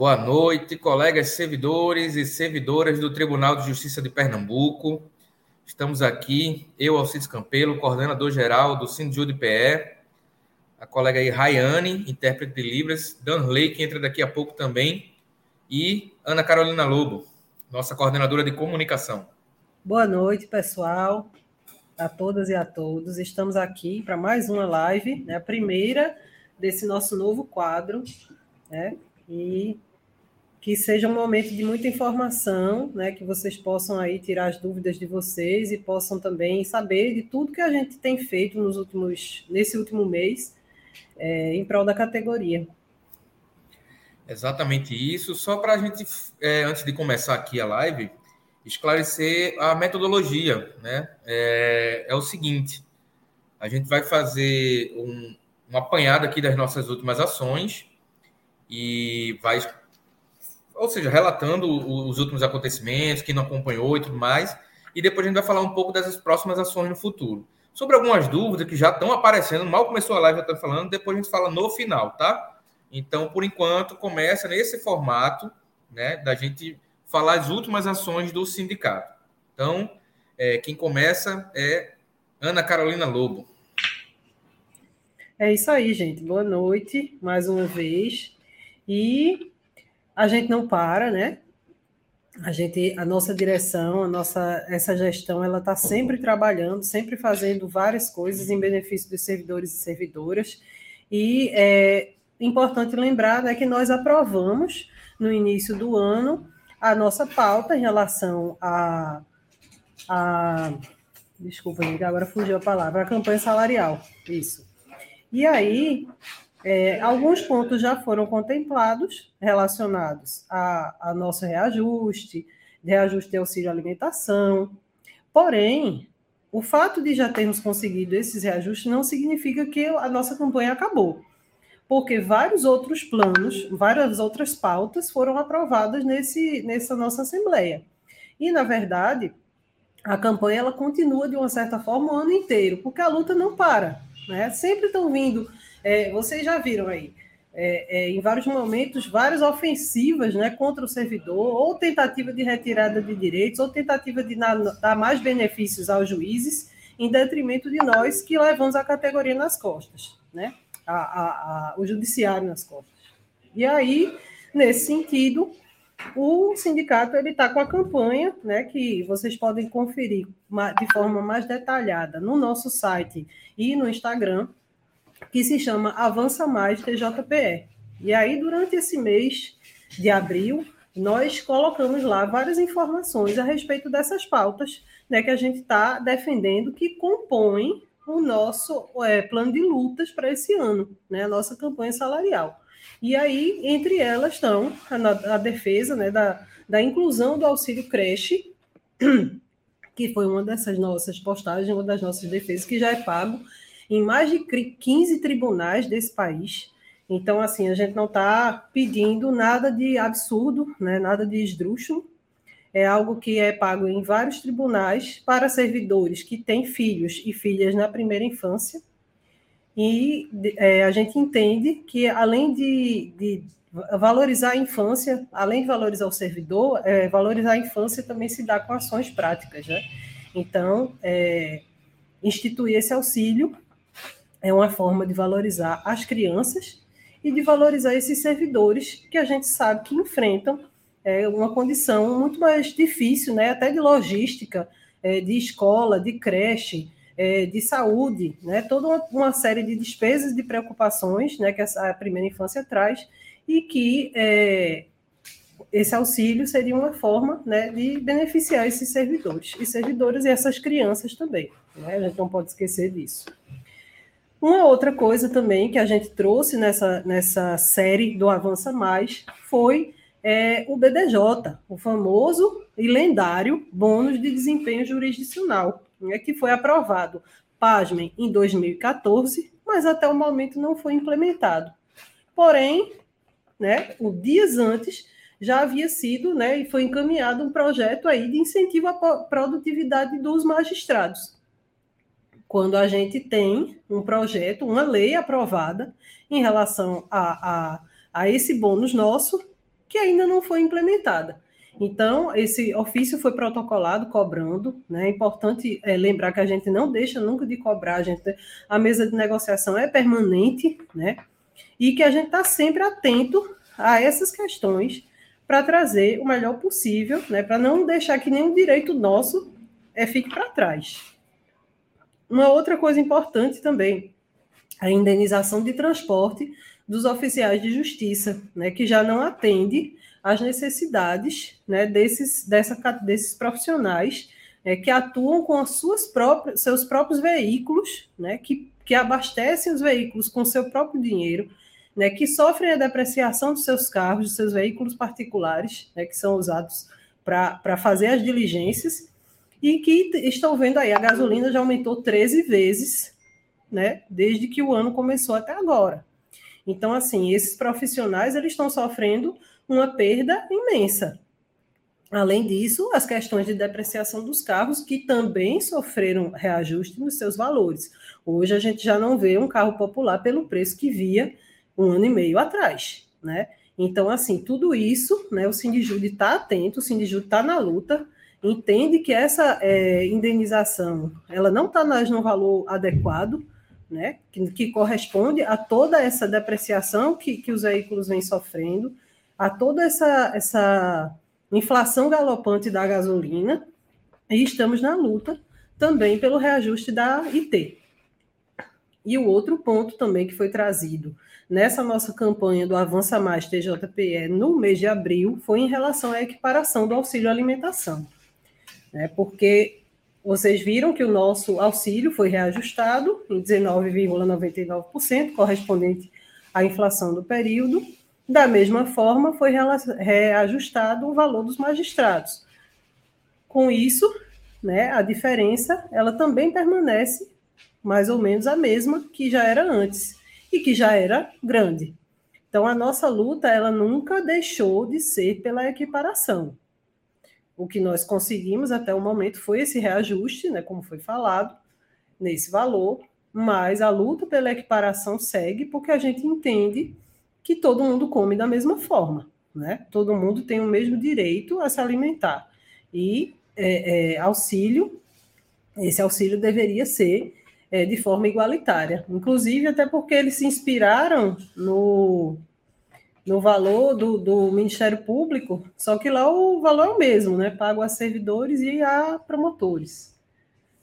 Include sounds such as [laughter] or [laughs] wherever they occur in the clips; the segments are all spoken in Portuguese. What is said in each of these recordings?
Boa noite, colegas servidores e servidoras do Tribunal de Justiça de Pernambuco. Estamos aqui, eu, Alcides Campelo, coordenador-geral do SINDJUDPE, a colega aí, Rayane, intérprete de Libras, Danley, que entra daqui a pouco também, e Ana Carolina Lobo, nossa coordenadora de comunicação. Boa noite, pessoal, a todas e a todos. Estamos aqui para mais uma live, né, a primeira desse nosso novo quadro, né, e que seja um momento de muita informação, né, que vocês possam aí tirar as dúvidas de vocês e possam também saber de tudo que a gente tem feito nos últimos, nesse último mês é, em prol da categoria. Exatamente isso. Só para a gente, é, antes de começar aqui a live, esclarecer a metodologia, né? É, é o seguinte: a gente vai fazer um, um apanhado aqui das nossas últimas ações e vai ou seja, relatando os últimos acontecimentos, quem não acompanhou e tudo mais, e depois a gente vai falar um pouco dessas próximas ações no futuro. Sobre algumas dúvidas que já estão aparecendo, mal começou a live, já estou falando, depois a gente fala no final, tá? Então, por enquanto, começa nesse formato, né, da gente falar as últimas ações do sindicato. Então, é, quem começa é Ana Carolina Lobo. É isso aí, gente. Boa noite, mais uma vez. E a gente não para, né? A gente, a nossa direção, a nossa essa gestão, ela está sempre trabalhando, sempre fazendo várias coisas em benefício dos servidores e servidoras. E é importante lembrar né, que nós aprovamos no início do ano a nossa pauta em relação a, a desculpa, agora fugiu a palavra, a campanha salarial, isso. E aí, é, alguns pontos já foram contemplados relacionados a, a nosso reajuste, reajuste de auxílio alimentação. Porém, o fato de já termos conseguido esses reajustes não significa que a nossa campanha acabou, porque vários outros planos, várias outras pautas foram aprovadas nesse, nessa nossa Assembleia. E, na verdade, a campanha ela continua, de uma certa forma, o ano inteiro, porque a luta não para. Né? Sempre estão vindo é, vocês já viram aí, é, é, em vários momentos, várias ofensivas né, contra o servidor, ou tentativa de retirada de direitos, ou tentativa de dar mais benefícios aos juízes, em detrimento de nós que levamos a categoria nas costas, né? A, a, a, o judiciário nas costas. E aí, nesse sentido, o sindicato ele está com a campanha, né, que vocês podem conferir de forma mais detalhada no nosso site e no Instagram, que se chama Avança Mais TJPE. E aí, durante esse mês de abril, nós colocamos lá várias informações a respeito dessas pautas né, que a gente está defendendo, que compõem o nosso é, plano de lutas para esse ano, né, a nossa campanha salarial. E aí, entre elas estão a, a defesa né, da, da inclusão do auxílio creche, que foi uma dessas nossas postagens, uma das nossas defesas, que já é pago em mais de 15 tribunais desse país. Então, assim, a gente não está pedindo nada de absurdo, né, nada de esdrúxulo. É algo que é pago em vários tribunais para servidores que têm filhos e filhas na primeira infância. E é, a gente entende que, além de, de, valorizar a infância, além de valorizar o servidor, é, valorizar a infância também se dá com ações práticas. Né? Então, é, instituir esse auxílio é uma forma de valorizar as crianças e de valorizar esses servidores que a gente sabe que enfrentam é, uma condição muito mais difícil, né, até de logística, é, de escola, de creche, é, de saúde, né, toda uma, uma, série de despesas, de preocupações né, que a primeira infância traz e que é, esse auxílio seria uma forma né, de beneficiar esses servidores e servidoras e essas crianças também. Né, a gente não pode esquecer disso. Uma outra coisa também que a gente trouxe nessa, nessa série do Avança Mais foi é, o BDJ, o famoso e lendário bônus de desempenho jurisdicional, né, que foi aprovado, pasmem, em 2014, mas até o momento não foi implementado. Porém, né, o dias antes já havia sido, né, e foi encaminhado um projeto aí de incentivo à produtividade dos magistrados quando a gente tem um projeto, uma lei aprovada em relação a, a, a esse bônus nosso, que ainda não foi implementada. Então, esse ofício foi protocolado cobrando, né? É importante é, lembrar que a gente não deixa nunca de cobrar, a, gente, a mesa de negociação é permanente, né? E que a gente está sempre atento a essas questões para trazer o melhor possível, né? Para não deixar que nenhum direito nosso é, fique para trás. Uma outra coisa importante também, a indenização de transporte dos oficiais de justiça, né? Que já não atende as necessidades né, desses, dessa, desses profissionais é, que atuam com próprias, seus próprios veículos, né, que, que abastecem os veículos com seu próprio dinheiro, né, que sofrem a depreciação dos seus carros, dos seus veículos particulares, né, que são usados para fazer as diligências, e que estão vendo aí, a gasolina já aumentou 13 vezes, né, desde que o ano começou até agora. Então, assim, esses profissionais, eles estão sofrendo uma perda imensa. Além disso, as questões de depreciação dos carros, que também sofreram reajuste nos seus valores. Hoje a gente já não vê um carro popular pelo preço que via um ano e meio atrás, né? Então, assim, tudo isso, né, o Sindijude está atento, o Sindijude está na luta, entende que essa é, indenização ela não está no valor adequado, né, que, que, corresponde a toda essa depreciação que, que os veículos vêm sofrendo, a toda essa, essa inflação galopante da gasolina e estamos na luta também pelo reajuste da IT. E o outro ponto também que foi trazido nessa nossa campanha do Avança Mais TJPE no mês de abril foi em relação à equiparação do auxílio alimentação. Né? Porque vocês viram que o nosso auxílio foi reajustado em 19,99%, correspondente à inflação do período, da mesma forma, foi reajustado o valor dos magistrados. Com isso, né, a diferença ela também permanece mais ou menos a mesma que já era antes e que já era grande. Então, a nossa luta ela nunca deixou de ser pela equiparação. O que nós conseguimos até o momento foi esse reajuste, né, como foi falado, nesse valor, mas a luta pela equiparação segue porque a gente entende que todo mundo come da mesma forma, né? Todo mundo tem o mesmo direito a se alimentar. E é, é, auxílio, esse auxílio deveria ser é, de forma igualitária. Inclusive, até porque eles se inspiraram no, no valor do, do Ministério Público, só que lá o valor é o mesmo, né? Pago a servidores e a promotores.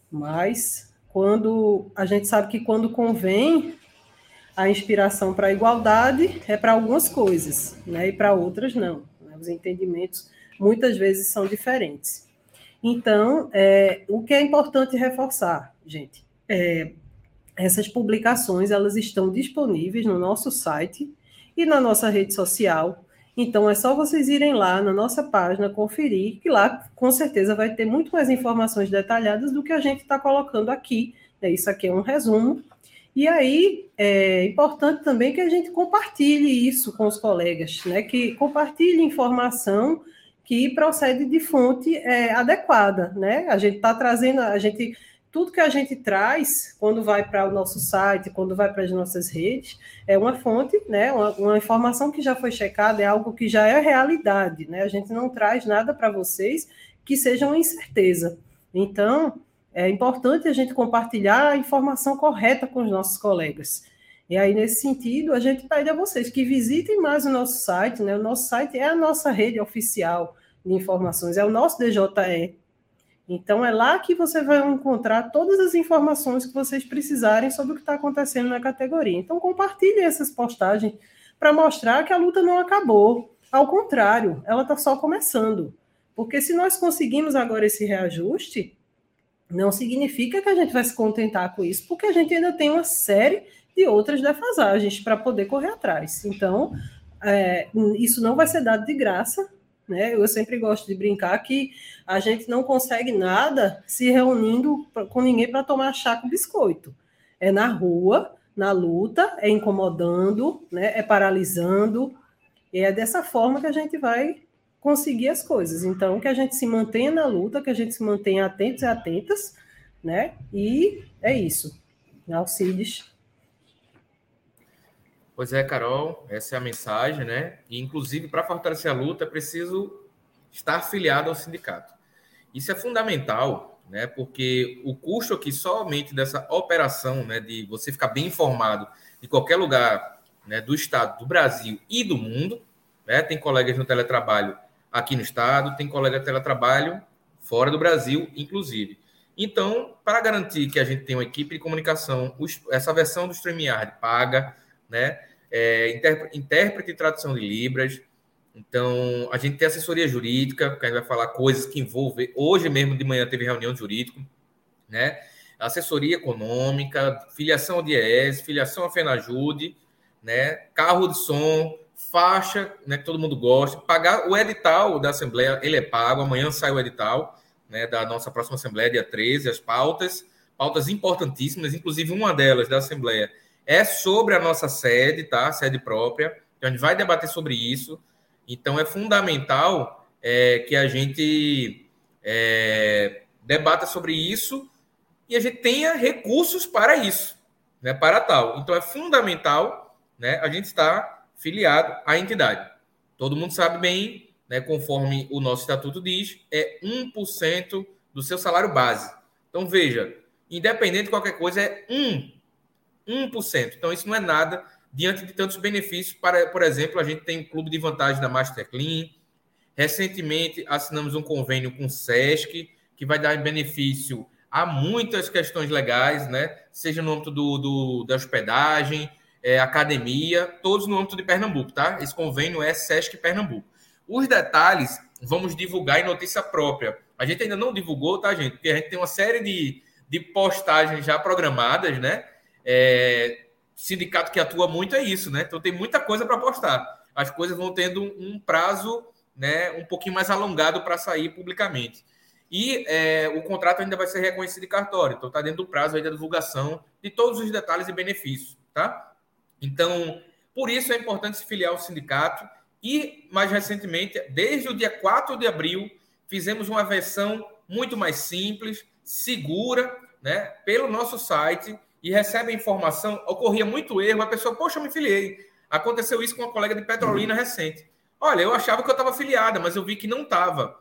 Mas quando a gente sabe que quando convém, a inspiração para a igualdade é para algumas coisas, né, e para outras não. Né? Os entendimentos muitas vezes são diferentes. Então, é, o que é importante reforçar, gente, é, essas publicações elas estão disponíveis no nosso site e na nossa rede social. Então, é só vocês irem lá na nossa página, conferir, que lá com certeza vai ter muito mais informações detalhadas do que a gente está colocando aqui. Né? Isso aqui é um resumo e aí é importante também que a gente compartilhe isso com os colegas, né? Que compartilhe informação que procede de fonte é, adequada, né? A gente está trazendo, a gente tudo que a gente traz quando vai para o nosso site, quando vai para as nossas redes, é uma fonte, né? Uma, uma, informação que já foi checada, é algo que já é realidade, né? A gente não traz nada para vocês que seja uma incerteza. Então, é importante a gente compartilhar a informação correta com os nossos colegas. E aí, nesse sentido, a gente pede a vocês que visitem mais o nosso site, né? O nosso site é a nossa rede oficial de informações, é o nosso DJE. Então, é lá que você vai encontrar todas as informações que vocês precisarem sobre o que está acontecendo na categoria. Então, compartilhe essas postagens para mostrar que a luta não acabou. Ao contrário, ela está só começando. Porque se nós conseguimos agora esse reajuste, não significa que a gente vai se contentar com isso, porque a gente ainda tem uma série de outras defasagens para poder correr atrás. Então, é, isso não vai ser dado de graça. Né? Eu sempre gosto de brincar que a gente não consegue nada se reunindo com ninguém para tomar chá com biscoito. É na rua, na luta, é incomodando, né? é paralisando. E é dessa forma que a gente vai conseguir as coisas. Então, que a gente se mantenha na luta, que a gente se mantenha atentos e atentas, né? E é isso. Alcides. Pois é, Carol, essa é a mensagem, né? E, inclusive, para fortalecer a luta, é preciso estar afiliado ao sindicato. Isso é fundamental, né? Porque o custo aqui somente dessa operação, né, de você ficar bem informado de qualquer lugar né, do estado, do Brasil e do mundo, né? Tem colegas no teletrabalho aqui no estado, tem colega teletrabalho fora do Brasil, inclusive. Então, para garantir que a gente tenha uma equipe de comunicação, essa versão do StreamYard paga, né? É, intérprete de tradução de Libras. Então, a gente tem assessoria jurídica, que a gente vai falar coisas que envolvem. Hoje mesmo de manhã teve reunião jurídica, né? Assessoria econômica, filiação ao DIES, filiação à FENAJUDE, né? Carro de som, faixa, né, que todo mundo gosta, pagar o edital da Assembleia, ele é pago, amanhã sai o edital, né, da nossa próxima Assembleia, dia 13, as pautas, pautas importantíssimas, inclusive uma delas da Assembleia é sobre a nossa sede, tá, sede própria, então a gente vai debater sobre isso, então é fundamental é, que a gente é, debata sobre isso e a gente tenha recursos para isso, né, para tal. Então é fundamental, né, a gente estar filiado à entidade. Todo mundo sabe bem, né, conforme o nosso estatuto diz, é 1% do seu salário base. Então, veja, independente de qualquer coisa, é 1%. 1%. Então, isso não é nada diante de tantos benefícios. Para, por exemplo, a gente tem um clube de vantagem da Master Clean. Recentemente, assinamos um convênio com o SESC, que vai dar benefício a muitas questões legais, né? seja no âmbito do, do da hospedagem, é, academia, todos no âmbito de Pernambuco, tá? Esse convênio é SESC Pernambuco. Os detalhes vamos divulgar em notícia própria. A gente ainda não divulgou, tá, gente? Porque a gente tem uma série de, de postagens já programadas, né? É, sindicato que atua muito é isso, né? Então tem muita coisa para postar. As coisas vão tendo um prazo né, um pouquinho mais alongado para sair publicamente. E é, o contrato ainda vai ser reconhecido em cartório, então está dentro do prazo aí da divulgação de todos os detalhes e benefícios, tá? Então, por isso é importante se filiar ao sindicato. E, mais recentemente, desde o dia 4 de abril, fizemos uma versão muito mais simples, segura, né, pelo nosso site e recebe a informação. Ocorria muito erro, a pessoa, poxa, eu me filiei. Aconteceu isso com uma colega de Petrolina recente. Olha, eu achava que eu estava filiada, mas eu vi que não estava.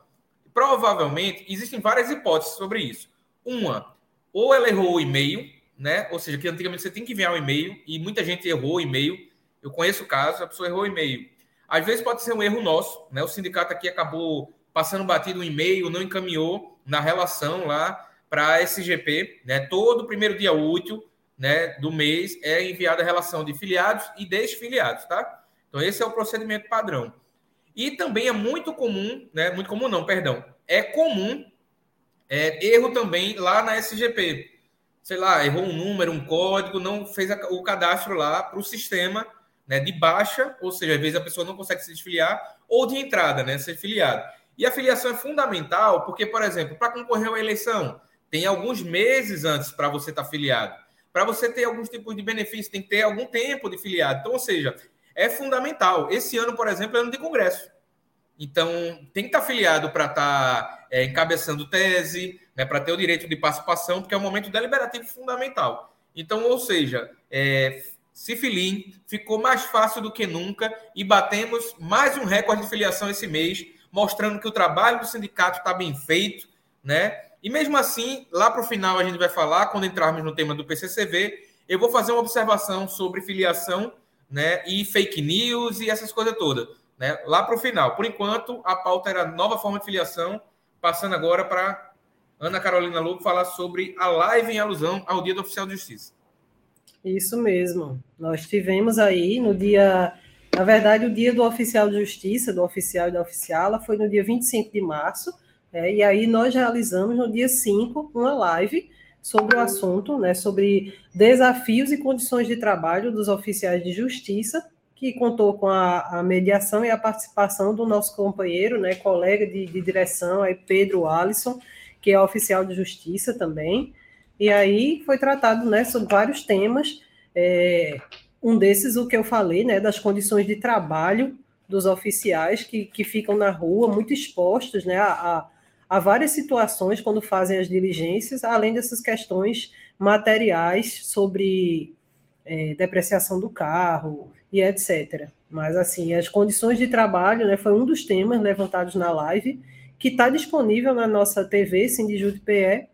Provavelmente, existem várias hipóteses sobre isso. Uma, ou ela errou o e-mail, né? Ou seja, que antigamente você tem que enviar um e-mail e muita gente errou o e-mail. Eu conheço casos, a pessoa errou o e-mail. Às vezes pode ser um erro nosso, né? O sindicato aqui acabou passando batido um e-mail, não encaminhou na relação lá para a SGP, né? Todo primeiro dia útil, né, do mês é enviada a relação de filiados e desfiliados, tá? Então esse é o procedimento padrão. E também é muito comum, né? Muito comum não, perdão. É comum é, erro também lá na SGP sei lá, errou um número, um código, não fez o cadastro lá para o sistema né, de baixa, ou seja, às vezes a pessoa não consegue se desfiliar, ou de entrada, né, ser filiado. E a filiação é fundamental porque, por exemplo, para concorrer a uma eleição, tem alguns meses antes para você estar tá filiado. Para você ter alguns tipos de benefícios, tem que ter algum tempo de filiado. Então, ou seja, é fundamental. Esse ano, por exemplo, é ano de congresso. Então, tem que estar tá filiado para estar tá, é, encabeçando tese, né, para ter o direito de participação, porque é um momento deliberativo fundamental. Então, ou seja, é, Cifilim ficou mais fácil do que nunca e batemos mais um recorde de filiação esse mês, mostrando que o trabalho do sindicato está bem feito, né? E mesmo assim, lá para o final a gente vai falar, quando entrarmos no tema do PCCV, eu vou fazer uma observação sobre filiação, né? E fake news e essas coisas todas, né? Lá para o final. Por enquanto, a pauta era nova forma de filiação, passando agora para Ana Carolina Lobo falar sobre a live em alusão ao Dia do Oficial de Justiça. Isso mesmo. Nós tivemos aí no dia. Na verdade, o dia do oficial de justiça, do oficial e da oficiala, foi no dia 25 de março. É, e aí nós realizamos no dia 5 uma live sobre o assunto, né, sobre desafios e condições de trabalho dos oficiais de justiça, que contou com a, a mediação e a participação do nosso companheiro, né, colega de, de direção, aí Pedro Alisson, que é oficial de justiça também. E aí foi tratado né, sobre vários temas. É, um desses, o que eu falei, né, das condições de trabalho dos oficiais que, que ficam na rua, muito expostos né, a, a várias situações quando fazem as diligências, além dessas questões materiais sobre é, depreciação do carro e etc. Mas, assim, as condições de trabalho né, foi um dos temas levantados na live, que está disponível na nossa TV, Sindijude PE,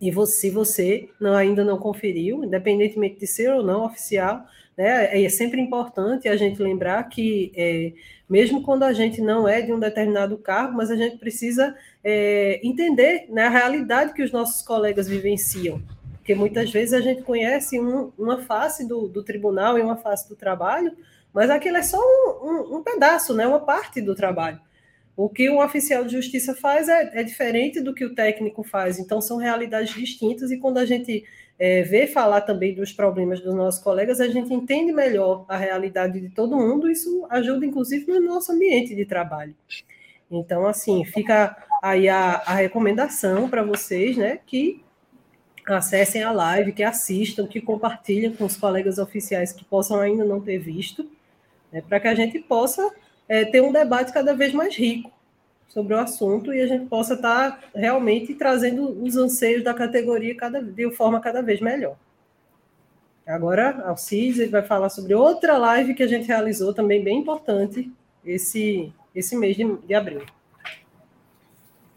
e você, se você não, ainda não conferiu, independentemente de ser ou não oficial, né, é sempre importante a gente lembrar que, é, mesmo quando a gente não é de um determinado cargo, mas a gente precisa é, entender né, a realidade que os nossos colegas vivenciam. Porque muitas vezes a gente conhece um, uma face do, do, tribunal e uma face do trabalho, mas aquilo é só um, um, um pedaço, né, uma parte do trabalho. O que o oficial de justiça faz é, é, diferente do que o técnico faz, então são realidades distintas, e quando a gente é, vê falar também dos problemas dos nossos colegas, a gente entende melhor a realidade de todo mundo, isso ajuda, inclusive, no nosso ambiente de trabalho. Então, assim, fica aí a, a recomendação para vocês, né, que acessem a live, que assistam, que compartilhem com os colegas oficiais que possam ainda não ter visto, né, para que a gente possa é, ter um debate cada vez mais rico sobre o assunto e a gente possa estar tá realmente trazendo os anseios da categoria cada, de forma cada vez melhor. Agora, Alcides vai falar sobre outra live que a gente realizou também bem importante esse, esse mês de, de abril.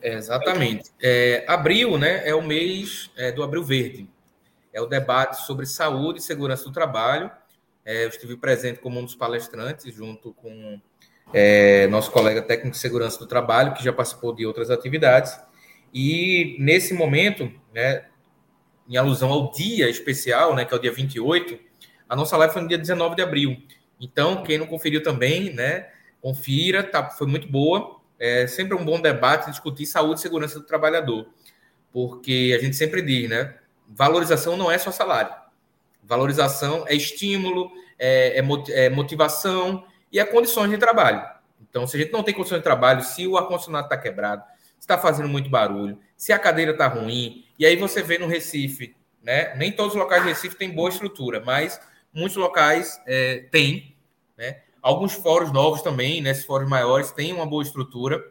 É, exatamente. É, abril né, é o mês é, do Abril Verde. É o debate sobre saúde e segurança do trabalho. É, eu estive presente como um dos palestrantes, junto com é, nosso colega técnico de segurança do trabalho, que já participou de outras atividades. E nesse momento, né, em alusão ao dia especial, né, que é o dia 28, a nossa live foi no dia 19 de abril. Então, quem não conferiu também, né, confira, tá, foi muito boa. É sempre um bom debate discutir saúde e segurança do trabalhador, porque a gente sempre diz, né, valorização não é só salário. Valorização é estímulo, é, é, é motivação, e as condições de trabalho. Então, se a gente não tem condições de trabalho, se o ar-condicionado está quebrado, se está fazendo muito barulho, se a cadeira está ruim, e aí você vê no Recife, né? Nem todos os locais de Recife têm boa estrutura, mas muitos locais é, têm, né? Alguns fóruns novos também, né? Esses fóruns maiores têm uma boa estrutura,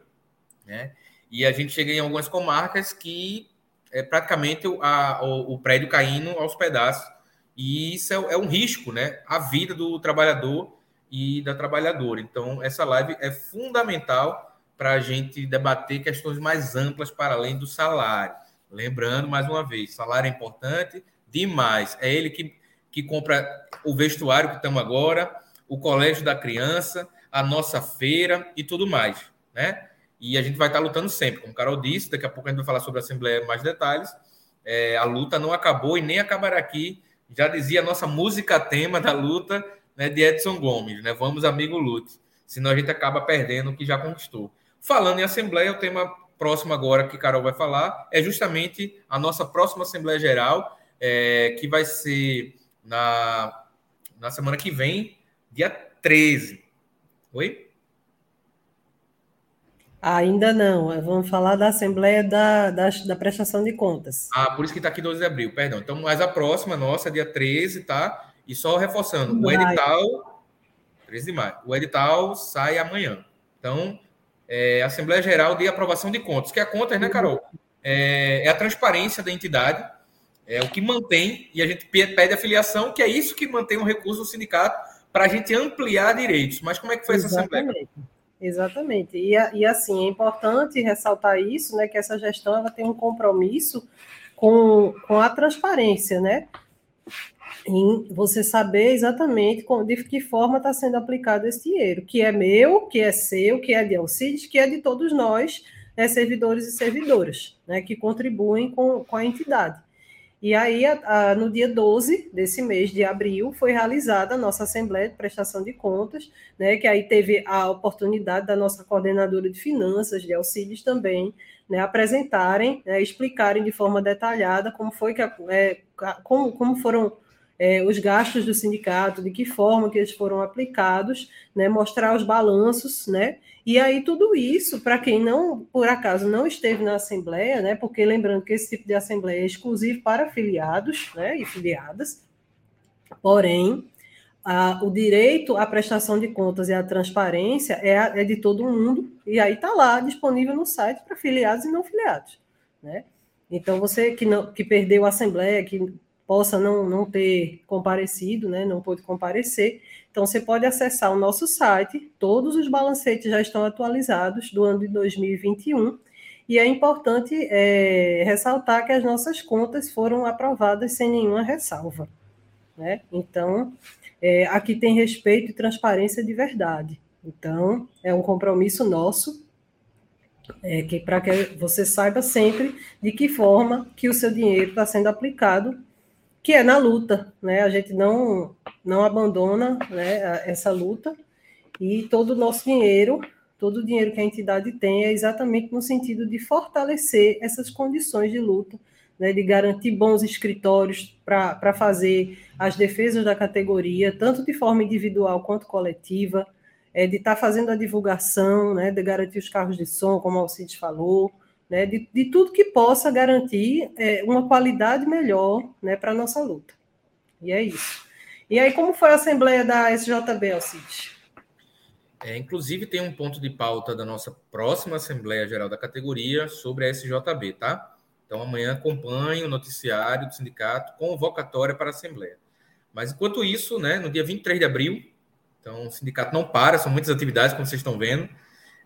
né? E a gente chega em algumas comarcas que é praticamente a, o, o prédio caindo aos pedaços. E isso é, é um risco, né? A vida do trabalhador e da trabalhadora. Então, essa live é fundamental para a gente debater questões mais amplas para além do salário. Lembrando, mais uma vez, salário é importante demais. É ele que, que compra o vestuário que estamos agora, o colégio da criança, a nossa feira e tudo mais, né? E a gente vai estar lutando sempre, como o Carol disse, daqui a pouco a gente vai falar sobre a Assembleia mais detalhes. É, a luta não acabou e nem acabará aqui. Já dizia a nossa música tema da luta, né, de Edson Gomes, né? Vamos, amigo Lute. Senão a gente acaba perdendo o que já conquistou. Falando em Assembleia, o tema próximo agora que Carol vai falar é justamente a nossa próxima Assembleia Geral, é, que vai ser na, na semana que vem, dia 13. Oi? Ainda não. Vamos falar da Assembleia da, da, da Prestação de Contas. Ah, por isso que está aqui 12 de abril, perdão. Então, mas a próxima nossa, dia 13, tá? E só reforçando, o edital. 13 de maio. O edital sai amanhã. Então, é, Assembleia Geral de Aprovação de Contas. Que é a contas, né, Carol? É, é, a transparência da entidade, é o que mantém, e a gente pede a filiação, que é isso que mantém o recurso do sindicato para a gente ampliar direitos. Mas como é que foi Exatamente. essa Assembleia? Exatamente. E, e assim, é importante ressaltar isso, né? Que essa gestão ela tem um compromisso com, com a transparência, né? em você saber exatamente de que forma está sendo aplicado esse dinheiro, que é meu, que é seu, que é de Alcides, que é de todos nós, né, servidores e servidoras, né, que contribuem com, com a entidade. E aí, a, a, no dia 12 desse mês de abril, foi realizada a nossa Assembleia de Prestação de Contas, né, que aí teve a oportunidade da nossa coordenadora de finanças, de Alcides também, né, apresentarem, né, explicarem de forma detalhada como foi que é, como, como foram é, os gastos do sindicato, de que forma que eles foram aplicados, né, mostrar os balanços, né, e aí tudo isso, para quem não, por acaso, não esteve na Assembleia, né, porque lembrando que esse tipo de Assembleia é exclusivo para filiados, né, e filiadas, porém, a, o direito à prestação de contas e à transparência é, é de todo mundo, e aí está lá disponível no site para filiados e não filiados, né, então, você que, não, que perdeu a Assembleia, que possa não, não ter comparecido, né, não pôde comparecer. Então, você pode acessar o nosso site, todos os balancetes já estão atualizados do ano de 2021, e é importante é, ressaltar que as nossas contas foram aprovadas sem nenhuma ressalva. Né? Então, é, aqui tem respeito e transparência de verdade. Então, é um compromisso nosso é, que para que você saiba sempre de que forma que o seu dinheiro está sendo aplicado, que é na luta, né? A gente não não abandona né, essa luta. E todo o nosso dinheiro, todo o dinheiro que a entidade tem é exatamente no sentido de fortalecer essas condições de luta, né, de garantir bons escritórios para fazer as defesas da categoria, tanto de forma individual quanto coletiva, é, de estar tá fazendo a divulgação, né, de garantir os carros de som, como o Alcides falou, né, de, de tudo que possa garantir é, uma qualidade melhor né, para a nossa luta. E é isso. E aí, como foi a Assembleia da SJB, Alcides? É, inclusive, tem um ponto de pauta da nossa próxima Assembleia Geral da categoria sobre a SJB, tá? Então, amanhã acompanhe o noticiário do sindicato, convocatória para a Assembleia. Mas, enquanto isso, né, no dia 23 de abril, então, o sindicato não para, são muitas atividades, como vocês estão vendo.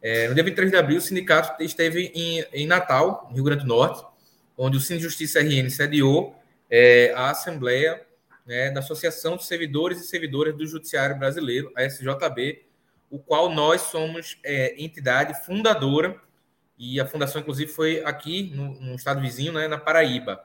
É, no dia 23 de abril, o sindicato esteve em, em Natal, Rio Grande do Norte, onde o Cine Justiça RN sediou é, a Assembleia né, da Associação de Servidores e Servidoras do Judiciário Brasileiro, a SJB, o qual nós somos é, entidade fundadora, e a fundação, inclusive, foi aqui no, no estado vizinho, né, na Paraíba.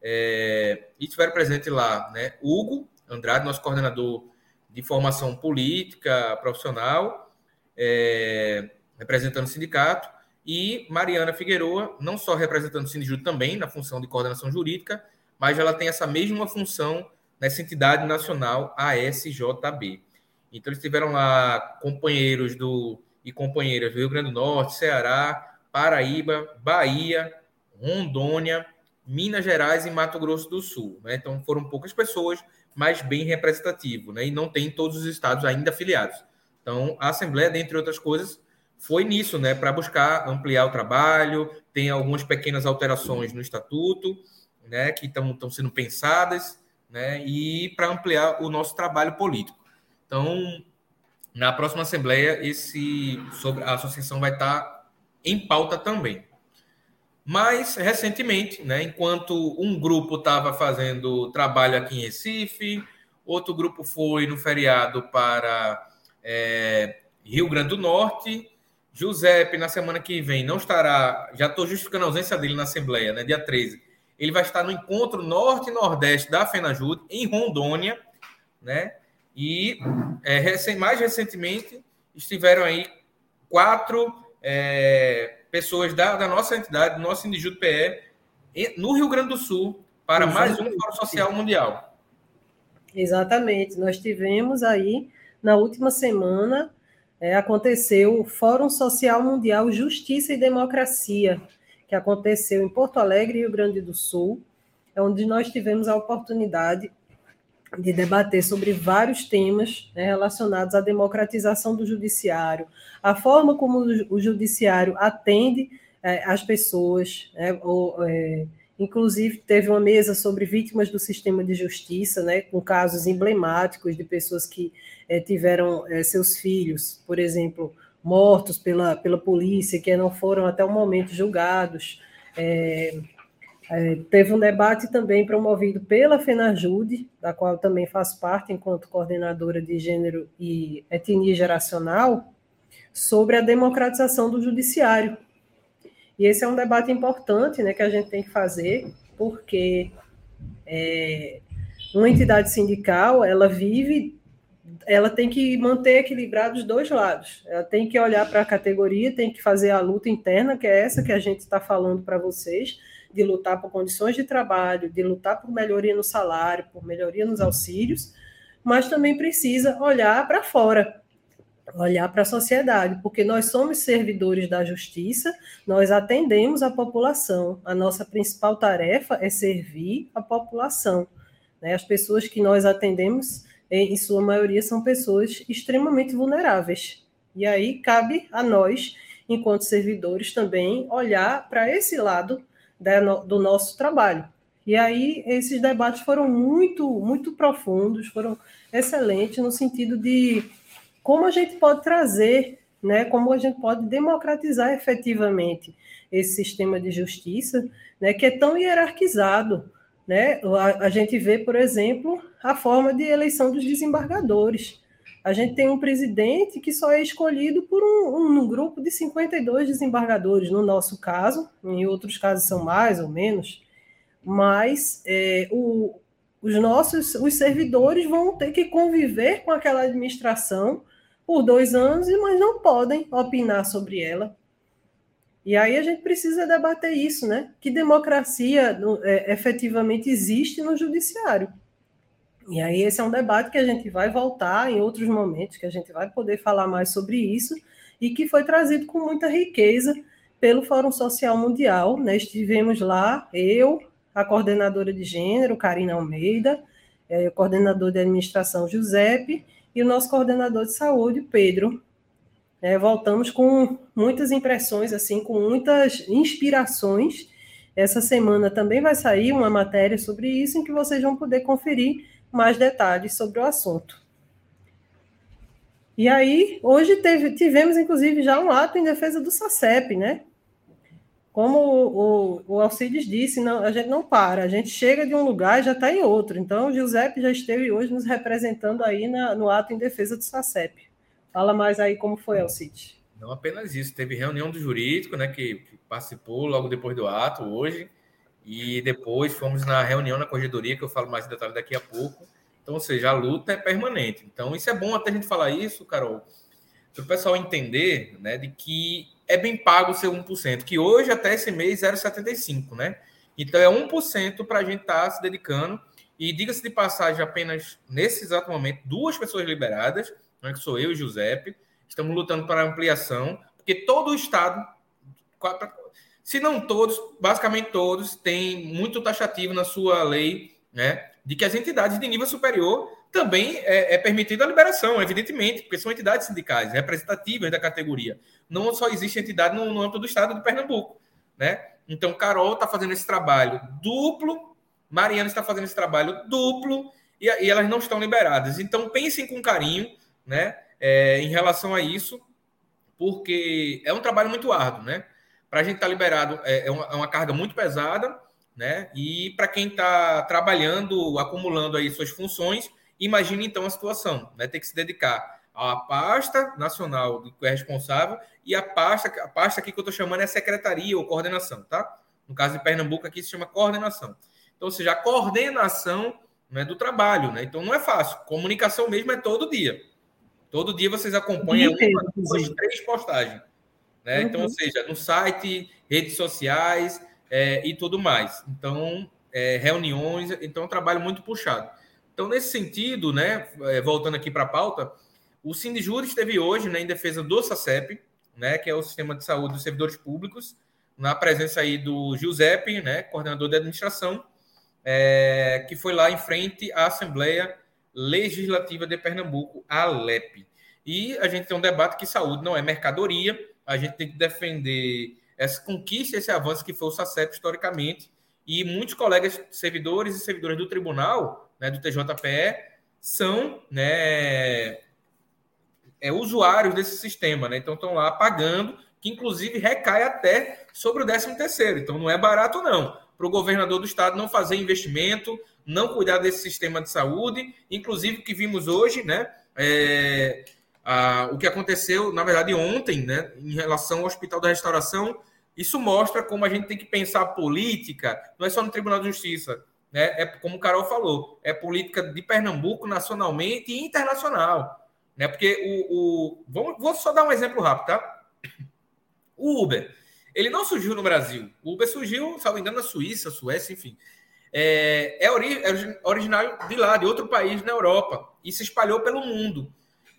É, e tiveram presente lá né, Hugo Andrade, nosso coordenador de formação política, profissional, é, representando o sindicato, e Mariana Figueroa, não só representando o sindicato também, na função de coordenação jurídica, mas ela tem essa mesma função nessa entidade nacional, ASJB. Então, eles tiveram lá companheiros do e companheiras do Rio Grande do Norte, Ceará, Paraíba, Bahia, Rondônia, Minas Gerais e Mato Grosso do Sul. Né? Então, foram poucas pessoas, mas bem representativo, né? E não tem todos os estados ainda afiliados. Então, a Assembleia, dentre outras coisas, foi nisso, né? Para buscar ampliar o trabalho, tem algumas pequenas alterações no estatuto, né? Que estão sendo pensadas, né? E para ampliar o nosso trabalho político. Então, na próxima Assembleia, esse sobre a associação vai estar em pauta também. Mas, recentemente, né, enquanto um grupo estava fazendo trabalho aqui em Recife, outro grupo foi no feriado para é, Rio Grande do Norte. Giuseppe, na semana que vem, não estará. Já estou justificando a ausência dele na Assembleia, né, dia 13. Ele vai estar no encontro Norte e Nordeste da FENAJUD, em Rondônia, né? E é, mais recentemente estiveram aí quatro. É, pessoas da, da nossa entidade, do nosso Indijuto PE, no Rio Grande do Sul, para Exatamente. mais um Fórum Social Mundial. Exatamente. Nós tivemos aí, na última semana, é, aconteceu o Fórum Social Mundial Justiça e Democracia, que aconteceu em Porto Alegre, Rio Grande do Sul, onde nós tivemos a oportunidade de debater sobre vários temas né, relacionados à democratização do judiciário, a forma como o judiciário atende é, as pessoas, né, ou, é, inclusive teve uma mesa sobre vítimas do sistema de justiça, né, com casos emblemáticos de pessoas que é, tiveram é, seus filhos, por exemplo, mortos pela, pela polícia, que não foram até o momento julgados, é, é, teve um debate também promovido pela FENAJUDE, da qual também faço parte enquanto coordenadora de gênero e etnia geracional, sobre a democratização do judiciário. E esse é um debate importante né, que a gente tem que fazer, porque é, uma entidade sindical, ela vive, ela tem que manter equilibrado os dois lados. Ela tem que olhar para a categoria, tem que fazer a luta interna, que é essa que a gente está falando para vocês, de lutar por condições de trabalho, de lutar por melhoria no salário, por melhoria nos auxílios, mas também precisa olhar para fora, olhar para a sociedade, porque nós somos servidores da justiça, nós atendemos a população, a nossa principal tarefa é servir a população. Né? As pessoas que nós atendemos, em sua maioria, são pessoas extremamente vulneráveis. E aí cabe a nós, enquanto servidores, também olhar para esse lado do nosso trabalho. E aí esses debates foram muito, muito profundos, foram excelentes no sentido de como a gente pode trazer, né, como a gente pode democratizar efetivamente esse sistema de justiça, né, que é tão hierarquizado. Né? A, a gente vê, por exemplo, a forma de eleição dos desembargadores. A gente tem um presidente que só é escolhido por um, um, grupo de 52 desembargadores, no nosso caso, em outros casos são mais ou menos, mas é, o, os nossos os servidores vão ter que conviver com aquela administração por dois anos, mas não podem opinar sobre ela. E aí a gente precisa debater isso, né? Que democracia é, efetivamente existe no judiciário. E aí esse é um debate que a gente vai voltar em outros momentos, que a gente vai poder falar mais sobre isso, e que foi trazido com muita riqueza pelo Fórum Social Mundial. Né? Estivemos lá, eu, a coordenadora de gênero, Karina Almeida, é, o coordenador de administração, Giuseppe, e o nosso coordenador de saúde, Pedro, é, voltamos com muitas impressões, assim, com muitas inspirações. Essa semana também vai sair uma matéria sobre isso, em que vocês vão poder conferir mais detalhes sobre o assunto. E aí, hoje teve, tivemos, inclusive, já um ato em defesa do SACEP, né? Como o, o, Alcides disse, não, a gente não para, a gente chega de um lugar e já está em outro. Então, o Giuseppe já esteve hoje nos representando aí na, no ato em defesa do SACEP. Fala mais aí como foi, Alcide. Não apenas isso, teve reunião do jurídico, né, que, participou logo depois do ato hoje, e depois fomos na reunião na corredoria, que eu falo mais em detalhe daqui a pouco. Então, ou seja, a luta é permanente. Então, isso é bom até a gente falar isso, Carol, para o pessoal entender, né, de que é bem pago ser 1%, que hoje até esse mês era 0,75%, né? Então, é 1% para a gente estar tá se dedicando. E diga-se de passagem, apenas nesse exato momento, duas pessoas liberadas, né, que sou eu e Giuseppe, estamos lutando para ampliação, porque todo o Estado, se não todos, basicamente todos, tem muito taxativo na sua lei, né, de que as entidades de nível superior também é, é permitida a liberação, evidentemente, porque são entidades sindicais representativas da categoria. Não só existe entidade no, no âmbito do Estado de Pernambuco, né? Então, Carol está fazendo esse trabalho duplo, Mariana está fazendo esse trabalho duplo, e, e elas não estão liberadas. Então, pensem com carinho né, é, em relação a isso, porque é um trabalho muito árduo, né? Para a gente estar tá liberado é, é, uma, é uma carga muito pesada, né? E para quem está trabalhando, acumulando aí suas funções, imagine então a situação, né? Ter que se dedicar à pasta nacional que é responsável e a pasta, a pasta aqui que eu estou chamando é secretaria ou coordenação, tá? No caso de Pernambuco aqui se chama coordenação. Então, ou seja, a coordenação né, do trabalho, né? Então não é fácil. Comunicação mesmo é todo dia. Todo dia vocês acompanham uma, duas, três postagens. Né? Uhum. Então, ou seja, no site, redes sociais é, e tudo mais. Então, é, reuniões, então é um trabalho muito puxado. Então, nesse sentido, né, é, voltando aqui para a pauta, o Sindjur esteve hoje né, em defesa do SACEP, né, que é o Sistema de Saúde dos Servidores Públicos, na presença aí do Giuseppe, né, coordenador de administração, é, que foi lá em frente à Assembleia Legislativa de Pernambuco, a LEP. E a gente tem um debate que saúde não é mercadoria, a gente tem que defender essa conquista, esse avanço que foi o SACEP historicamente, e muitos colegas servidores e servidoras do tribunal, né, do TJPE, são né, é, usuários desse sistema, né? então estão lá pagando, que inclusive recai até sobre o 13 terceiro, então não é barato não, para o governador do estado não fazer investimento, não cuidar desse sistema de saúde, inclusive o que vimos hoje, né? É, a, o que aconteceu, na verdade, ontem, né, em relação ao Hospital da Restauração, isso mostra como a gente tem que pensar política, não é só no Tribunal de Justiça, né? É como o Carol falou, é política de Pernambuco nacionalmente e internacional, né? Porque o, o vamos, vou só dar um exemplo rápido, tá? O Uber, ele não surgiu no Brasil. O Uber surgiu, salvo engano, na Suíça, Suécia, enfim é, é, ori é originário de lá, de outro país na Europa, e se espalhou pelo mundo.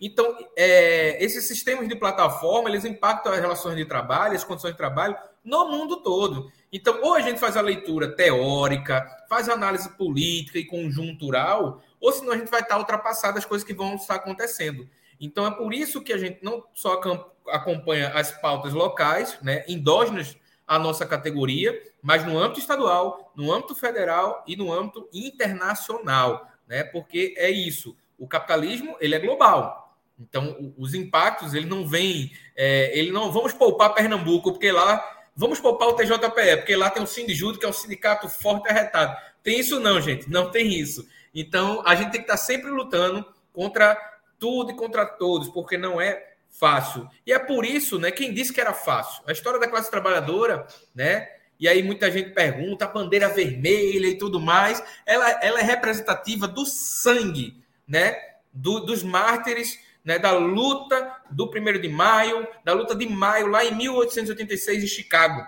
Então, é, esses sistemas de plataforma, eles impactam as relações de trabalho, as condições de trabalho no mundo todo. Então, ou a gente faz a leitura teórica, faz análise política e conjuntural, ou senão a gente vai estar ultrapassado as coisas que vão estar acontecendo. Então, é por isso que a gente não só acompanha as pautas locais, né, endógenas a nossa categoria, mas no âmbito estadual, no âmbito federal e no âmbito internacional, né? Porque é isso. O capitalismo ele é global. Então, os impactos ele não vem, é, ele não vamos poupar Pernambuco porque lá vamos poupar o TJPE porque lá tem o Sindijudo que é um sindicato forte e arretado. Tem isso não, gente, não tem isso. Então, a gente tem que estar sempre lutando contra tudo e contra todos, porque não é fácil. E é por isso, né, quem disse que era fácil? A história da classe trabalhadora, né? E aí muita gente pergunta, a bandeira vermelha e tudo mais, ela, ela é representativa do sangue, né? Do, dos mártires, né? Da luta do 1 de maio, da luta de maio lá em 1886 em Chicago.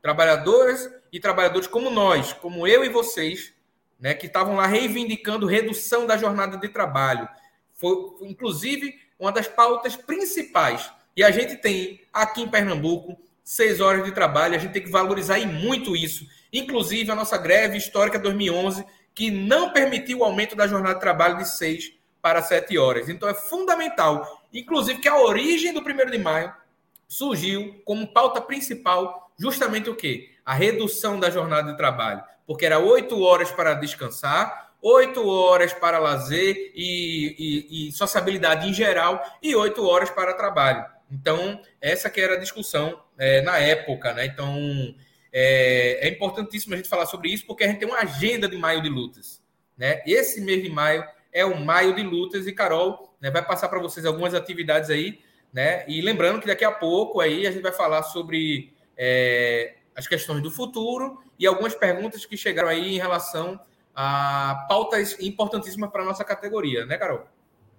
Trabalhadoras e trabalhadores como nós, como eu e vocês, né? Que estavam lá reivindicando redução da jornada de trabalho. Foi, inclusive, uma das pautas principais. E a gente tem aqui em Pernambuco seis horas de trabalho, a gente tem que valorizar e muito isso. Inclusive a nossa greve histórica 2011, que não permitiu o aumento da jornada de trabalho de seis para sete horas. Então é fundamental, inclusive, que a origem do 1 de maio surgiu como pauta principal justamente o quê? A redução da jornada de trabalho. Porque era oito horas para descansar, oito horas para lazer e, e, e, sociabilidade em geral e oito horas para trabalho. Então, essa que era a discussão é, na época, né? Então, é, é, importantíssimo a gente falar sobre isso porque a gente tem uma agenda de maio de lutas, né? Esse mês de maio é o maio de lutas e Carol né, vai passar para vocês algumas atividades aí, né? E lembrando que daqui a pouco aí a gente vai falar sobre é, as questões do futuro e algumas perguntas que chegaram aí em relação a pautas importantíssimas para a nossa categoria, né, Carol?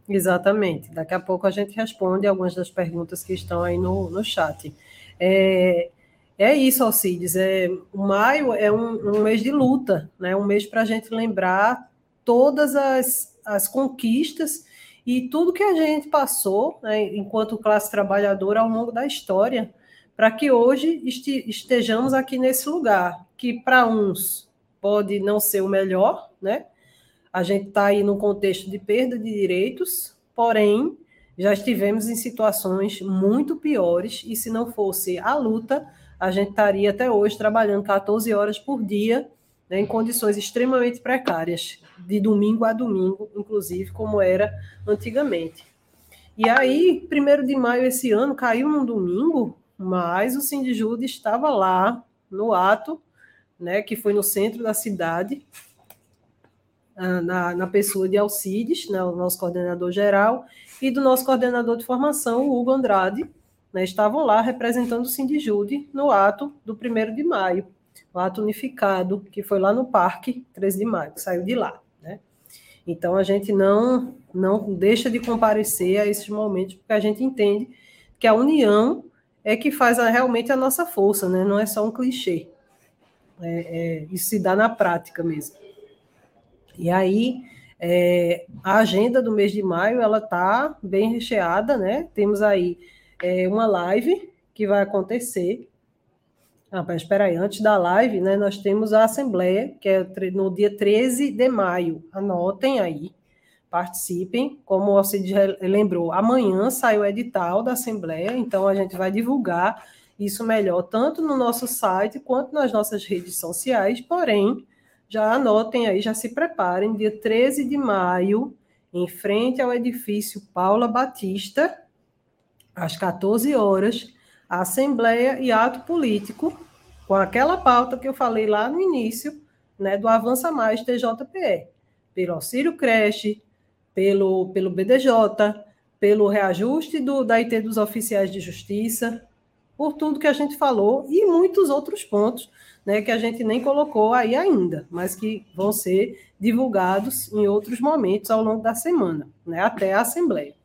Exatamente. Daqui a pouco a gente responde algumas das perguntas que estão aí no, no chat. É, é isso, Alcides. É, maio é um, um mês de luta, né? um mês para a gente lembrar todas as, as conquistas e tudo que a gente passou né, enquanto classe trabalhadora ao longo da história, para que hoje estejamos aqui nesse lugar, que para uns pode não ser o melhor, né? A gente está aí num contexto de perda de direitos, porém, já estivemos em situações muito piores, e se não fosse a luta, a gente estaria até hoje trabalhando 14 horas por dia, né, em condições extremamente precárias, de domingo a domingo, inclusive, como era antigamente. E aí, primeiro de maio esse ano, caiu num domingo, mas o Sindijude estava lá no ato né, que foi no centro da cidade, ah, na, na pessoa de Alcides, né, o nosso coordenador geral, e do nosso coordenador de formação, o Hugo Andrade, né, estavam lá representando o Sindijude no ato do 1 de maio, o ato unificado, que foi lá no Parque 13 de maio, que saiu de lá. Então, a gente não, não deixa de comparecer a esses momentos, porque a gente entende que a união é que faz a, realmente a nossa força, né? não é só um clichê. É, é, isso se dá na prática mesmo. E aí, é, a agenda do mês de maio, ela está bem recheada, né? Temos aí é, uma live que vai acontecer. Ah, mas espera aí, antes da live, né, nós temos a assembleia, que é no dia 13 de maio. Anotem aí, participem. Como Cid lembrou, amanhã sai o edital da assembleia, então a gente vai divulgar isso melhor, tanto no nosso site quanto nas nossas redes sociais. Porém, já anotem aí, já se preparem, dia 13 de maio, em frente ao edifício Paula Batista, às 14 horas, Assembleia e ato político, com aquela pauta que eu falei lá no início, né, do Avança Mais TJPE, pelo auxílio creche, pelo, pelo BDJ, pelo reajuste do, da IT dos oficiais de justiça, por tudo que a gente falou e muitos outros pontos né, que a gente nem colocou aí ainda, mas que vão ser divulgados em outros momentos ao longo da semana, né, até a Assembleia.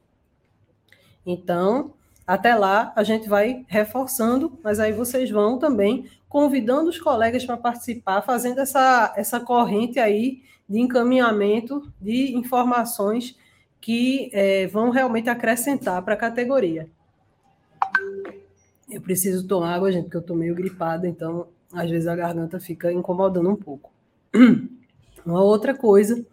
Então, até lá a gente vai reforçando, mas aí vocês vão também convidando os colegas para participar, fazendo essa, essa corrente aí de encaminhamento de informações que é, vão realmente acrescentar para a categoria. Eu preciso tomar água, gente, porque eu estou meio gripada, então às vezes a garganta fica incomodando um pouco. Uma outra coisa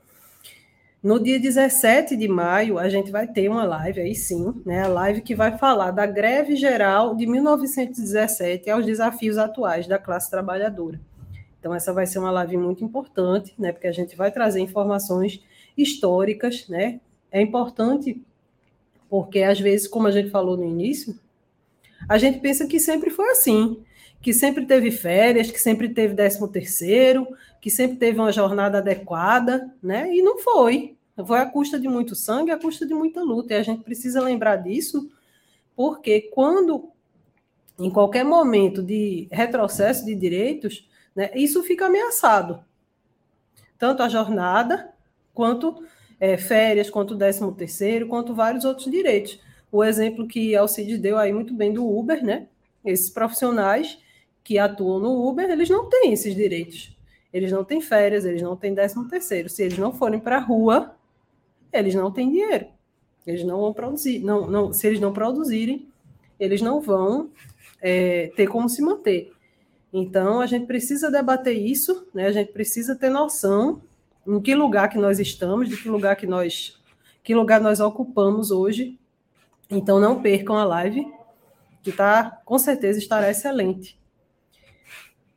No dia 17 de maio, a gente vai ter uma live, aí sim, né? A live que vai falar da greve geral de 1917 aos desafios atuais da classe trabalhadora. Então, essa vai ser uma live muito importante, né? Porque a gente vai trazer informações históricas, né? É importante porque, às vezes, como a gente falou no início, a gente pensa que sempre foi assim, que sempre teve férias, que sempre teve décimo terceiro, que sempre teve uma jornada adequada, né? E não foi. Foi à custa de muito sangue, à custa de muita luta. E a gente precisa lembrar disso, porque quando, em qualquer momento de retrocesso de direitos, né, isso fica ameaçado. Tanto a jornada, quanto é, férias, quanto décimo terceiro, quanto vários outros direitos. O exemplo que Alcides deu aí muito bem do Uber, né? Esses profissionais que atuam no Uber, eles não têm esses direitos eles não têm férias, eles não têm décimo terceiro. Se eles não forem para a rua, eles não têm dinheiro. Eles não vão produzir. Não, não, se eles não produzirem, eles não vão é, ter como se manter. Então, a gente precisa debater isso, né? a gente precisa ter noção em que lugar que nós estamos, de que lugar que nós, que lugar nós ocupamos hoje. Então, não percam a live, que tá, com certeza estará excelente.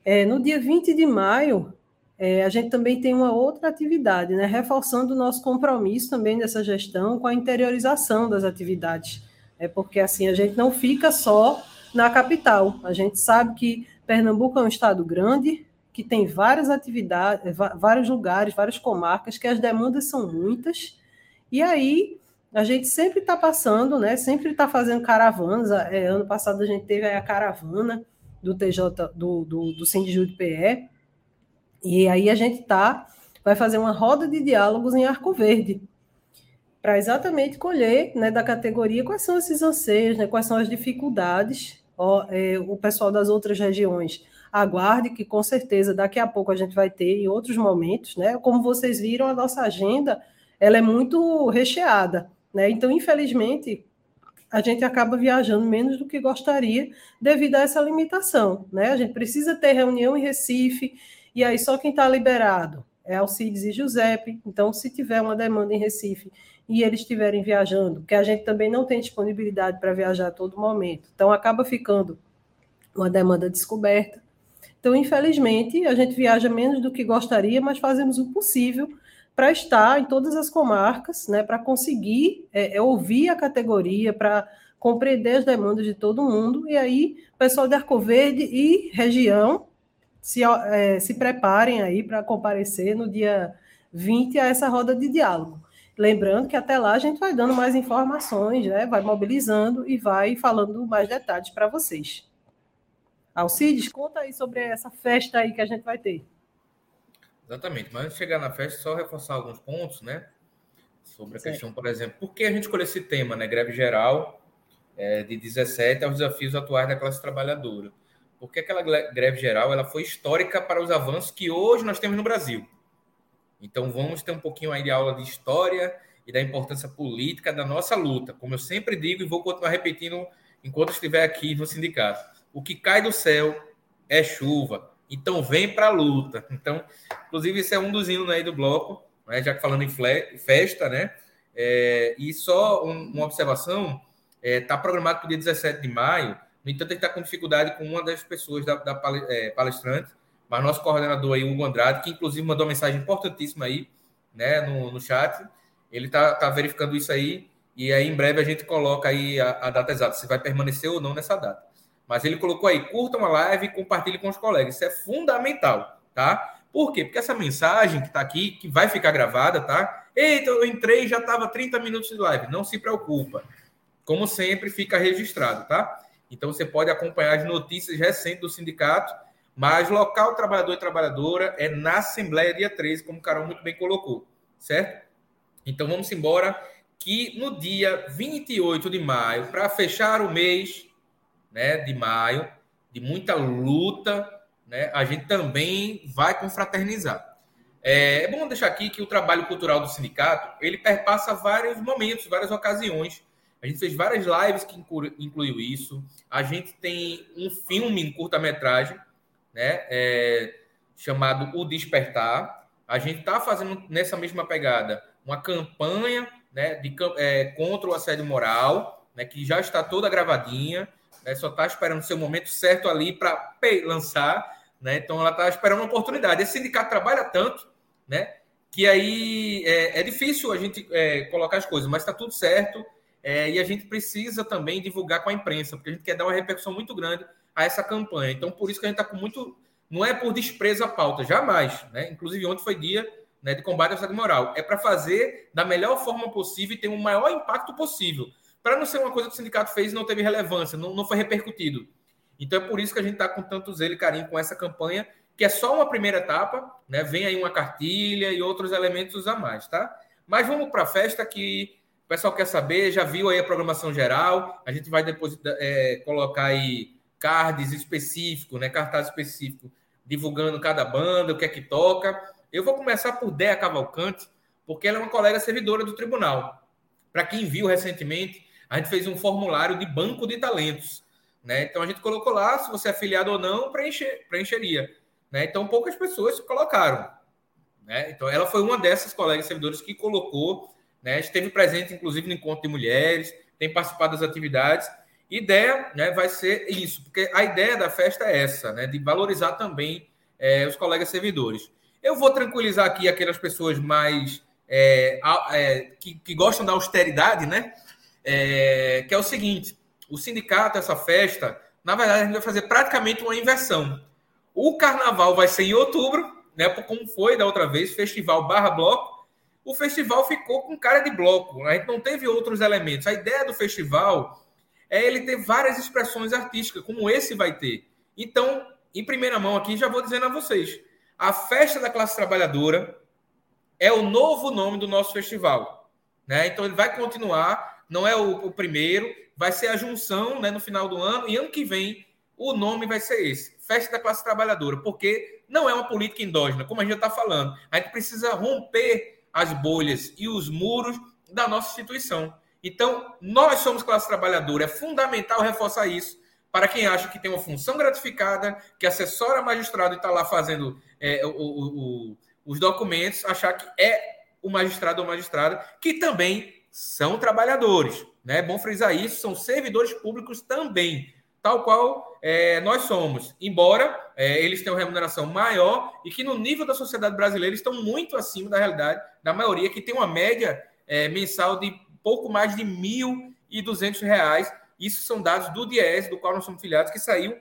É, no dia 20 de maio, é, a gente também tem uma outra atividade, né, reforçando o nosso compromisso também dessa gestão com a interiorização das atividades. É porque assim a gente não fica só na capital. A gente sabe que Pernambuco é um estado grande, que tem várias atividades, vários lugares, várias comarcas, que as demandas são muitas. E aí a gente sempre está passando, né? Sempre está fazendo caravanas. É, ano passado a gente teve a caravana do TJ do, do, do de PE, e aí a gente tá, vai fazer uma roda de diálogos em Arco Verde, para exatamente colher né, da categoria quais são esses anseios, né, quais são as dificuldades. Ó, é, o pessoal das outras regiões aguarde que com certeza daqui a pouco a gente vai ter em outros momentos, né? Como vocês viram, a nossa agenda ela é muito recheada, né? Então, infelizmente, a gente acaba viajando menos do que gostaria devido a essa limitação, né? A gente precisa ter reunião em Recife, e aí só quem está liberado é Alcides e Giuseppe. Então, se tiver uma demanda em Recife e eles estiverem viajando, que a gente também não tem disponibilidade para viajar a todo momento, então acaba ficando uma demanda descoberta. Então, infelizmente, a gente viaja menos do que gostaria, mas fazemos o possível para estar em todas as comarcas, né, para conseguir é, é, ouvir a categoria, para compreender as demandas de todo mundo, e aí, pessoal de Arco Verde e região, se, é, se preparem aí para comparecer no dia 20 a essa roda de diálogo. Lembrando que até lá a gente vai dando mais informações, né? vai mobilizando e vai falando mais detalhes para vocês. Alcides, conta aí sobre essa festa aí que a gente vai ter. Exatamente, mas antes de chegar na festa, só reforçar alguns pontos, né? Sobre a certo. questão, por exemplo, por que a gente escolheu esse tema, né? Greve geral é, de 17 aos desafios atuais da classe trabalhadora porque aquela greve geral ela foi histórica para os avanços que hoje nós temos no Brasil. Então vamos ter um pouquinho aí de aula de história e da importância política da nossa luta. Como eu sempre digo e vou continuar repetindo enquanto estiver aqui no sindicato. O que cai do céu é chuva. Então vem para a luta. Então, inclusive, esse é um dos hinos aí do bloco, né? já que falando em festa, né? É, e só um, uma observação: está é, tá programado para o dia 17 de maio no entanto, ele está com dificuldade com uma das pessoas da, da é, palestrante, mas nosso coordenador aí, Hugo Andrade, que inclusive mandou uma mensagem importantíssima aí, né, no, no chat, ele está tá verificando isso aí, e aí em breve a gente coloca aí a, a, data exata, se vai permanecer ou não nessa data. Mas ele colocou aí, curta uma live e compartilhe com os colegas, isso é fundamental, tá? Por quê? Porque essa mensagem que está aqui, que vai ficar gravada, tá? Eita, eu entrei já estava 30 minutos de live, não se preocupa. Como sempre, fica registrado, tá? Então você pode acompanhar as notícias recentes do sindicato, mas local trabalhador e trabalhadora é na Assembleia dia 13, como o Carol muito bem colocou, certo? Então vamos embora que no dia 28 de maio, para fechar o mês né, de maio, de muita luta, né, a gente também vai confraternizar. É, é bom deixar aqui que o trabalho cultural do sindicato, ele perpassa vários momentos, várias ocasiões, a gente fez várias lives que incluiu isso. A gente tem um filme em curta-metragem, né? É, chamado O Despertar. A gente está fazendo nessa mesma pegada uma campanha né, de, é, contra o assédio moral, né, que já está toda gravadinha, né, só está esperando o seu momento certo ali para lançar. Né, então, ela está esperando uma oportunidade. Esse sindicato trabalha tanto né, que aí é, é difícil a gente é, colocar as coisas, mas está tudo certo. É, e a gente precisa também divulgar com a imprensa, porque a gente quer dar uma repercussão muito grande a essa campanha. Então, por isso que a gente está com muito. Não é por desprezo à pauta, jamais. Né? Inclusive, ontem foi dia né, de combate ao assédio moral. É para fazer da melhor forma possível e ter o um maior impacto possível. Para não ser uma coisa que o sindicato fez e não teve relevância, não, não foi repercutido. Então, é por isso que a gente está com tanto zelo e carinho com essa campanha, que é só uma primeira etapa, né? Vem aí uma cartilha e outros elementos a mais, tá? Mas vamos para a festa que o pessoal quer saber, já viu aí a programação geral. A gente vai depois é, colocar aí cards específicos, né? Cartaz específico, divulgando cada banda, o que é que toca. Eu vou começar por Dea Cavalcante, porque ela é uma colega servidora do tribunal. Para quem viu recentemente, a gente fez um formulário de banco de talentos. Né? Então a gente colocou lá se você é afiliado ou não, preencher, preencheria. Né? Então poucas pessoas colocaram. Né? Então ela foi uma dessas colegas servidores que colocou né? Esteve presente, inclusive, no encontro de mulheres, tem participado das atividades. Ideia né, vai ser isso, porque a ideia da festa é essa, né, de valorizar também é, os colegas servidores. Eu vou tranquilizar aqui aquelas pessoas mais é, é, que, que, gostam da austeridade, né? É, que é o seguinte: o sindicato, essa festa, na verdade, a gente vai fazer praticamente uma inversão. O carnaval vai ser em outubro, né? Como foi da outra vez, festival barra bloco, o festival ficou com cara de bloco. A gente não teve outros elementos. A ideia do festival é ele ter várias expressões artísticas, como esse vai ter. Então, em primeira mão aqui, já vou dizendo a vocês: a Festa da Classe Trabalhadora é o novo nome do nosso festival. Né? Então, ele vai continuar, não é o, o primeiro, vai ser a junção né, no final do ano, e ano que vem o nome vai ser esse: Festa da Classe Trabalhadora, porque não é uma política endógena, como a gente já está falando. A gente precisa romper as bolhas e os muros da nossa instituição. Então, nós somos classe trabalhadora, é fundamental reforçar isso para quem acha que tem uma função gratificada, que assessora magistrado e está lá fazendo é, o, o, o, os documentos, achar que é o magistrado ou magistrada, que também são trabalhadores. Né? É bom frisar isso, são servidores públicos também tal qual é, nós somos, embora é, eles tenham remuneração maior e que no nível da sociedade brasileira estão muito acima da realidade da maioria, que tem uma média é, mensal de pouco mais de R$ 1.200. Isso são dados do DIES, do qual nós somos filiados, que saiu,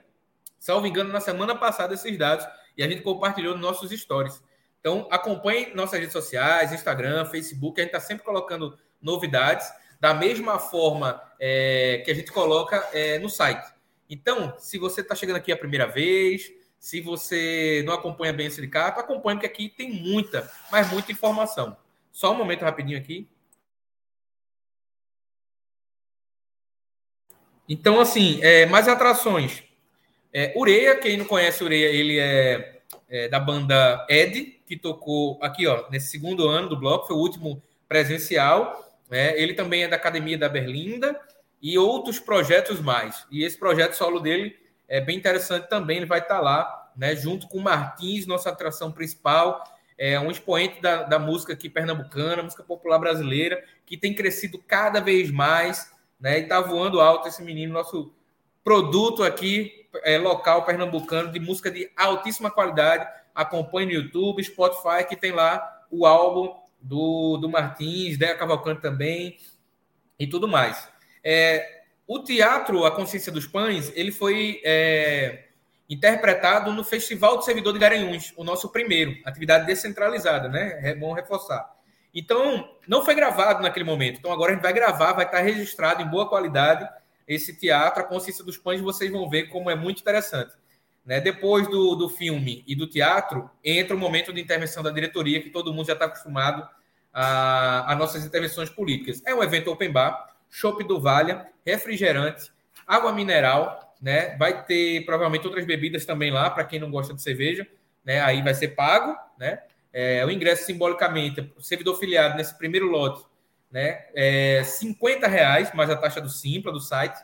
salvo engano, na semana passada esses dados, e a gente compartilhou nos nossos stories. Então, acompanhe nossas redes sociais, Instagram, Facebook, a gente está sempre colocando novidades, da mesma forma é, que a gente coloca é, no site. Então, se você está chegando aqui a primeira vez, se você não acompanha bem esse sindicato, acompanhe, porque aqui tem muita, mas muita informação. Só um momento rapidinho aqui. Então, assim, é, mais atrações. É, Ureia, quem não conhece Ureia, ele é, é, da banda Ed, que tocou aqui, ó, nesse segundo ano do bloco, foi o último presencial. É, ele também é da Academia da Berlinda e outros projetos mais. E esse projeto solo dele é bem interessante também, ele vai estar lá, né, junto com o Martins, nossa atração principal, é um expoente da, da música aqui pernambucana, música popular brasileira, que tem crescido cada vez mais, né, e está voando alto esse menino, nosso produto aqui é, local pernambucano de música de altíssima qualidade. Acompanhe no YouTube, Spotify, que tem lá o álbum do, do Martins, Deia Cavalcante também e tudo mais. É, o teatro A Consciência dos Pães, ele foi é, interpretado no Festival do Servidor de Garanhuns, o nosso primeiro, atividade descentralizada, né? É bom reforçar. Então, não foi gravado naquele momento. Então, agora a gente vai gravar, vai estar registrado em boa qualidade esse teatro, A Consciência dos Pães, vocês vão ver como é muito interessante. Né? Depois do, do filme e do teatro, entra o momento de intervenção da diretoria, que todo mundo já está acostumado a, a nossas intervenções políticas. É um evento open bar, chopp do Vale, refrigerante, água mineral, né? Vai ter provavelmente outras bebidas também lá para quem não gosta de cerveja, né? Aí vai ser pago, né? É, o ingresso simbolicamente, servidor filiado nesse primeiro lote, né? É 50 reais mais a taxa do Simpla do site.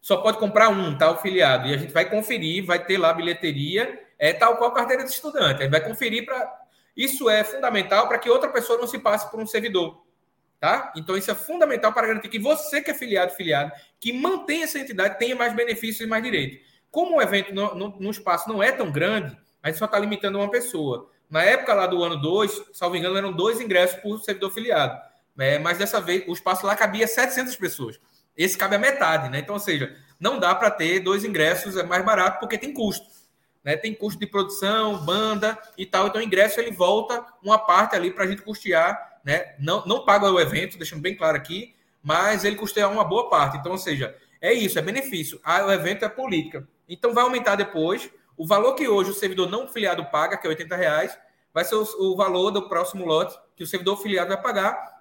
Só pode comprar um, tá? O filiado. E a gente vai conferir, vai ter lá bilheteria, é tal qual carteira de estudante. A gente vai conferir para Isso é fundamental para que outra pessoa não se passe por um servidor. Tá? Então, isso é fundamental para garantir que você que é filiado, filiado, que mantém essa entidade, tenha mais benefícios e mais direitos. Como o evento no, no, no espaço não é tão grande, a gente só está limitando uma pessoa. Na época lá do ano 2, salvo engano, eram dois ingressos por servidor filiado. É, mas dessa vez, o espaço lá cabia 700 pessoas. Esse cabe a metade, né? Então, ou seja, não dá para ter dois ingressos, é mais barato porque tem custo. Né? Tem custo de produção, banda e tal. Então, o ingresso ele volta uma parte ali para a gente custear. Né? Não, não paga o evento, deixando bem claro aqui, mas ele custeia uma boa parte. Então, ou seja, é isso, é benefício. Ah, o evento é política. Então, vai aumentar depois. O valor que hoje o servidor não filiado paga, que é 80 reais, vai ser o, o valor do próximo lote que o servidor filiado vai pagar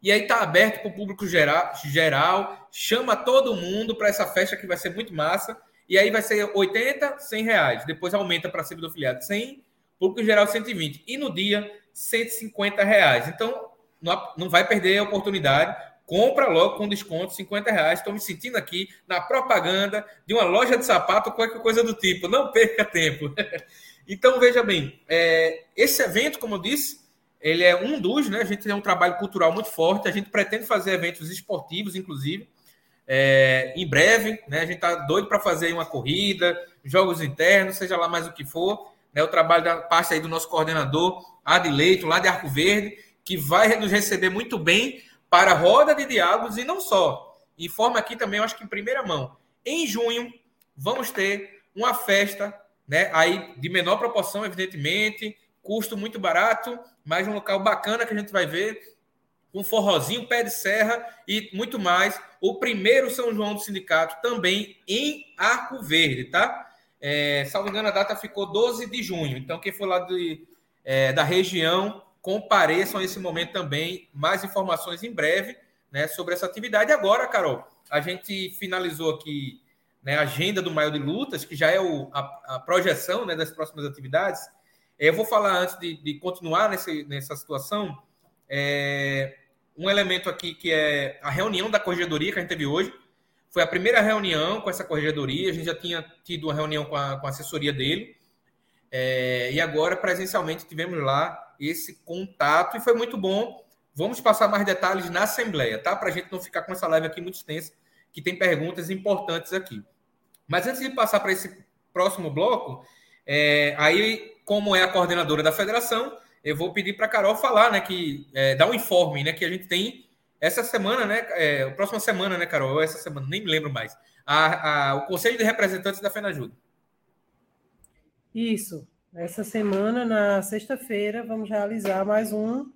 e aí está aberto para o público geral, geral, chama todo mundo para essa festa que vai ser muito massa. E aí vai ser 80, 100 reais. Depois aumenta para servidor filiado 100, público geral 120. E no dia, 150 reais. Então, não, vai perder a oportunidade. Compra logo com desconto, 50 reais. Estou me sentindo aqui na propaganda de uma loja de sapato, qualquer coisa do tipo. Não perca tempo. [laughs] então, veja bem, é, esse evento, como eu disse, ele é um dos, né? A gente tem um trabalho cultural muito forte, a gente pretende fazer eventos esportivos, inclusive. É, em breve, né? A gente está doido para fazer uma corrida, jogos internos, seja lá mais o que for. Né, o trabalho da parte aí do nosso coordenador, Adileito, lá de Arco Verde, que vai nos receber muito bem para a roda de diálogos e não só. Informa aqui também, eu acho que em primeira mão. Em junho, vamos ter uma festa, né? Aí de menor proporção, evidentemente, custo muito barato, mas um local bacana que a gente vai ver, um forrozinho, pé de serra e muito mais. O primeiro São João do Sindicato também em Arco Verde, tá? É, salvo engano, a data ficou 12 de junho. Então, quem for lá de, é, da região, compareçam a esse momento também. Mais informações em breve né, sobre essa atividade. Agora, Carol, a gente finalizou aqui né, a agenda do Maio de Lutas, que já é o, a, a projeção né, das próximas atividades. Eu vou falar antes de, de continuar nesse, nessa situação. É, um elemento aqui que é a reunião da corregedoria que a gente teve hoje. Foi a primeira reunião com essa corregedoria. A gente já tinha tido uma reunião com a, com a assessoria dele. É, e agora, presencialmente, tivemos lá esse contato e foi muito bom. Vamos passar mais detalhes na Assembleia, tá? Para a gente não ficar com essa live aqui muito extensa, que tem perguntas importantes aqui. Mas antes de passar para esse próximo bloco, é, aí como é a coordenadora da federação, eu vou pedir para a Carol falar, né, que é, dar um informe, né, que a gente tem essa semana, né, é, próxima semana, né, Carol, essa semana, nem me lembro mais, a, a, o Conselho de Representantes da FENAJUDE. Isso, essa semana, na sexta-feira, vamos realizar mais um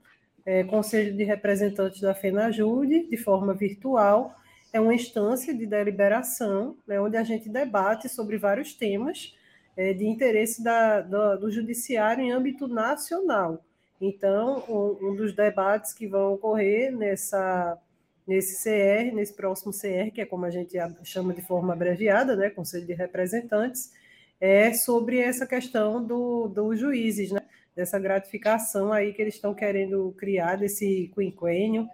é, Conselho de Representantes da FENAJUDE, de forma virtual, é uma instância de deliberação, né, onde a gente debate sobre vários temas, é, de interesse da, do, do, judiciário em âmbito nacional. Então, um, um, dos debates que vão ocorrer nessa, nesse CR, nesse próximo CR, que é como a gente chama de forma abreviada, né, Conselho de Representantes, é sobre essa questão do, dos juízes, né, dessa gratificação aí que eles estão querendo criar desse quinquênio,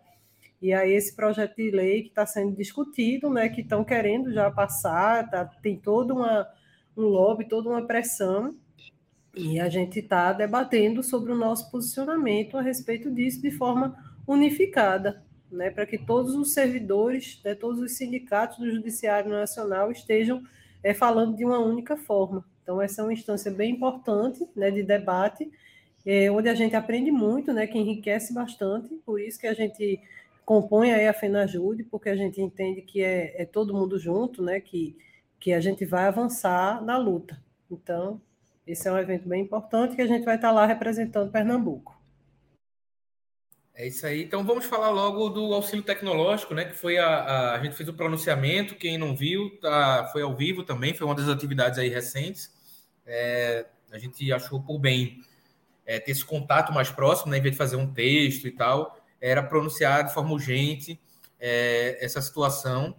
e aí esse projeto de lei que está sendo discutido, né, que estão querendo já passar, tá, tem toda uma um lobby, toda uma pressão, e a gente está debatendo sobre o nosso posicionamento a respeito disso de forma unificada, né, para que todos os servidores, né, todos os sindicatos do Judiciário Nacional estejam é, falando de uma única forma. Então, essa é uma instância bem importante né, de debate, é, onde a gente aprende muito, né, que enriquece bastante, por isso que a gente compõe aí a FENAJUDE, porque a gente entende que é, é todo mundo junto, né, que que a gente vai avançar na luta. Então, esse é um evento bem importante que a gente vai estar lá representando Pernambuco. É isso aí. Então vamos falar logo do auxílio tecnológico, né? Que foi a, a, a gente fez o pronunciamento. Quem não viu, tá, foi ao vivo também. Foi uma das atividades aí recentes. É, a gente achou por bem é, ter esse contato mais próximo, né? Em vez de fazer um texto e tal, era pronunciar de forma urgente é, essa situação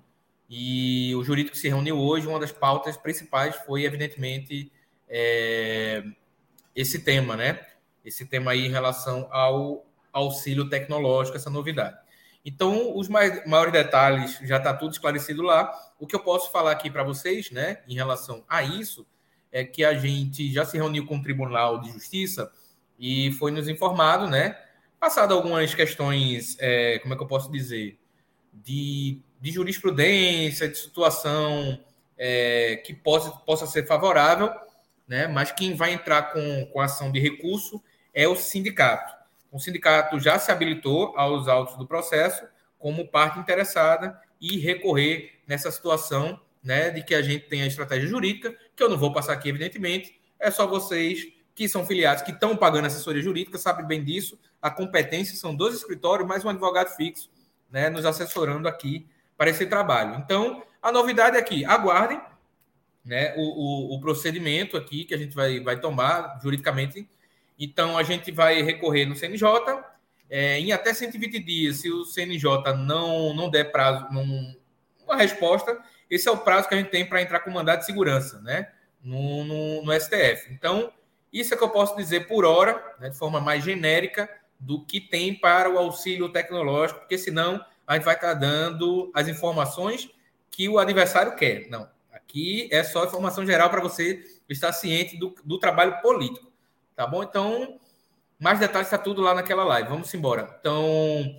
e o jurídico se reuniu hoje, uma das pautas principais foi, evidentemente, é, esse tema, né? Esse tema aí em relação ao auxílio tecnológico, essa novidade. Então, os mais, maiores detalhes já está tudo esclarecido lá. O que eu posso falar aqui para vocês, né, em relação a isso, é que a gente já se reuniu com o Tribunal de Justiça e foi nos informado, né? Passado algumas questões, é, como é que eu posso dizer, de, de jurisprudência, de situação é, que possa, possa ser favorável, né? Mas quem vai entrar com, com ação de recurso é o sindicato. O sindicato já se habilitou aos autos do processo como parte interessada e recorrer nessa situação, né, de que a gente tem a estratégia jurídica, que eu não vou passar aqui, evidentemente, é só vocês que são filiados, que estão pagando assessoria jurídica, sabem bem disso. A competência são dois escritórios, mais um advogado fixo, né, nos assessorando aqui para esse trabalho. Então, a novidade é que aguardem né, o, o, o procedimento aqui que a gente vai, vai tomar juridicamente. Então, a gente vai recorrer no CNJ. É, em até 120 dias, se o CNJ não, não der prazo, não, uma resposta, esse é o prazo que a gente tem para entrar com mandado de segurança, né? No, no, no STF. Então, isso é que eu posso dizer por hora, né, de forma mais genérica, do que tem para o auxílio tecnológico, porque senão a gente vai estar dando as informações que o adversário quer. Não, aqui é só informação geral para você estar ciente do, do trabalho político, tá bom? Então, mais detalhes está tudo lá naquela live. Vamos embora. Então,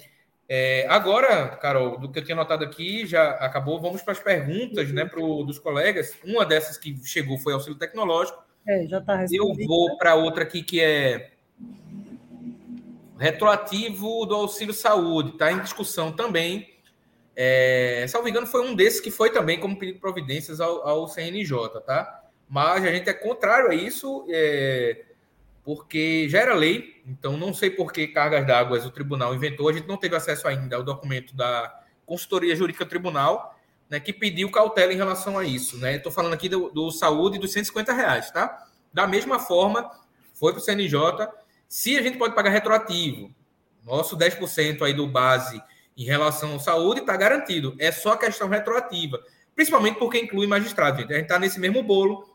é, agora, Carol, do que eu tinha notado aqui, já acabou. Vamos para as perguntas né, pro, dos colegas. Uma dessas que chegou foi auxílio tecnológico. É, já está Eu vou para outra aqui que é retroativo do auxílio saúde. Está em discussão também. É, salvo engano, foi um desses que foi também como pedido de providências ao, ao CNJ, tá? Mas a gente é contrário a isso, é, porque já era lei, então não sei por que cargas d'água o tribunal inventou. A gente não teve acesso ainda ao documento da consultoria jurídica tribunal, né, que pediu cautela em relação a isso. Né? Estou falando aqui do, do saúde dos 150 reais, tá? Da mesma forma, foi para o CNJ. Se a gente pode pagar retroativo, nosso 10% aí do base em relação à saúde está garantido. É só questão retroativa. Principalmente porque inclui magistrado, gente. A gente está nesse mesmo bolo,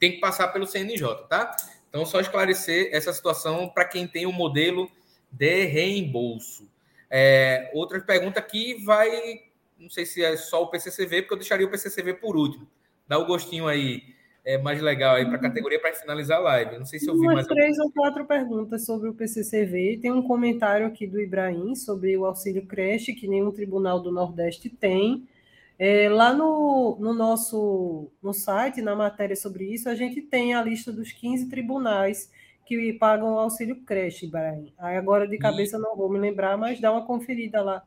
tem que passar pelo CNJ, tá? Então, só esclarecer essa situação para quem tem o modelo de reembolso. É, outra pergunta aqui vai. Não sei se é só o PCCV, porque eu deixaria o PCCV por último. Dá o gostinho aí é, mais legal aí para a categoria para finalizar a live. Não sei se eu vi mais. três ou quatro perguntas sobre o PCCV. Tem um comentário aqui do Ibrahim sobre o auxílio creche, que nenhum tribunal do Nordeste tem. É, lá no, no nosso no site, na matéria sobre isso, a gente tem a lista dos 15 tribunais que pagam o auxílio creche, Ibrahim. Aí agora de cabeça e... não vou me lembrar, mas dá uma conferida lá.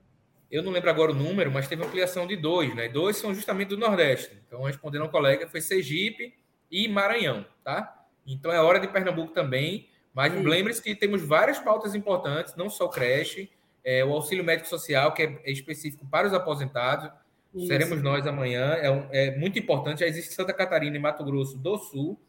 Eu não lembro agora o número, mas teve ampliação de dois, né? Dois são justamente do Nordeste. Então, respondendo ao colega, foi Sergipe e Maranhão, tá? Então é hora de Pernambuco também. Mas lembre-se que temos várias pautas importantes, não só creche, é, o auxílio médico social, que é específico para os aposentados, isso. Seremos nós amanhã. É, um, é, muito importante. Já existe Santa Catarina e Mato Grosso do Sul,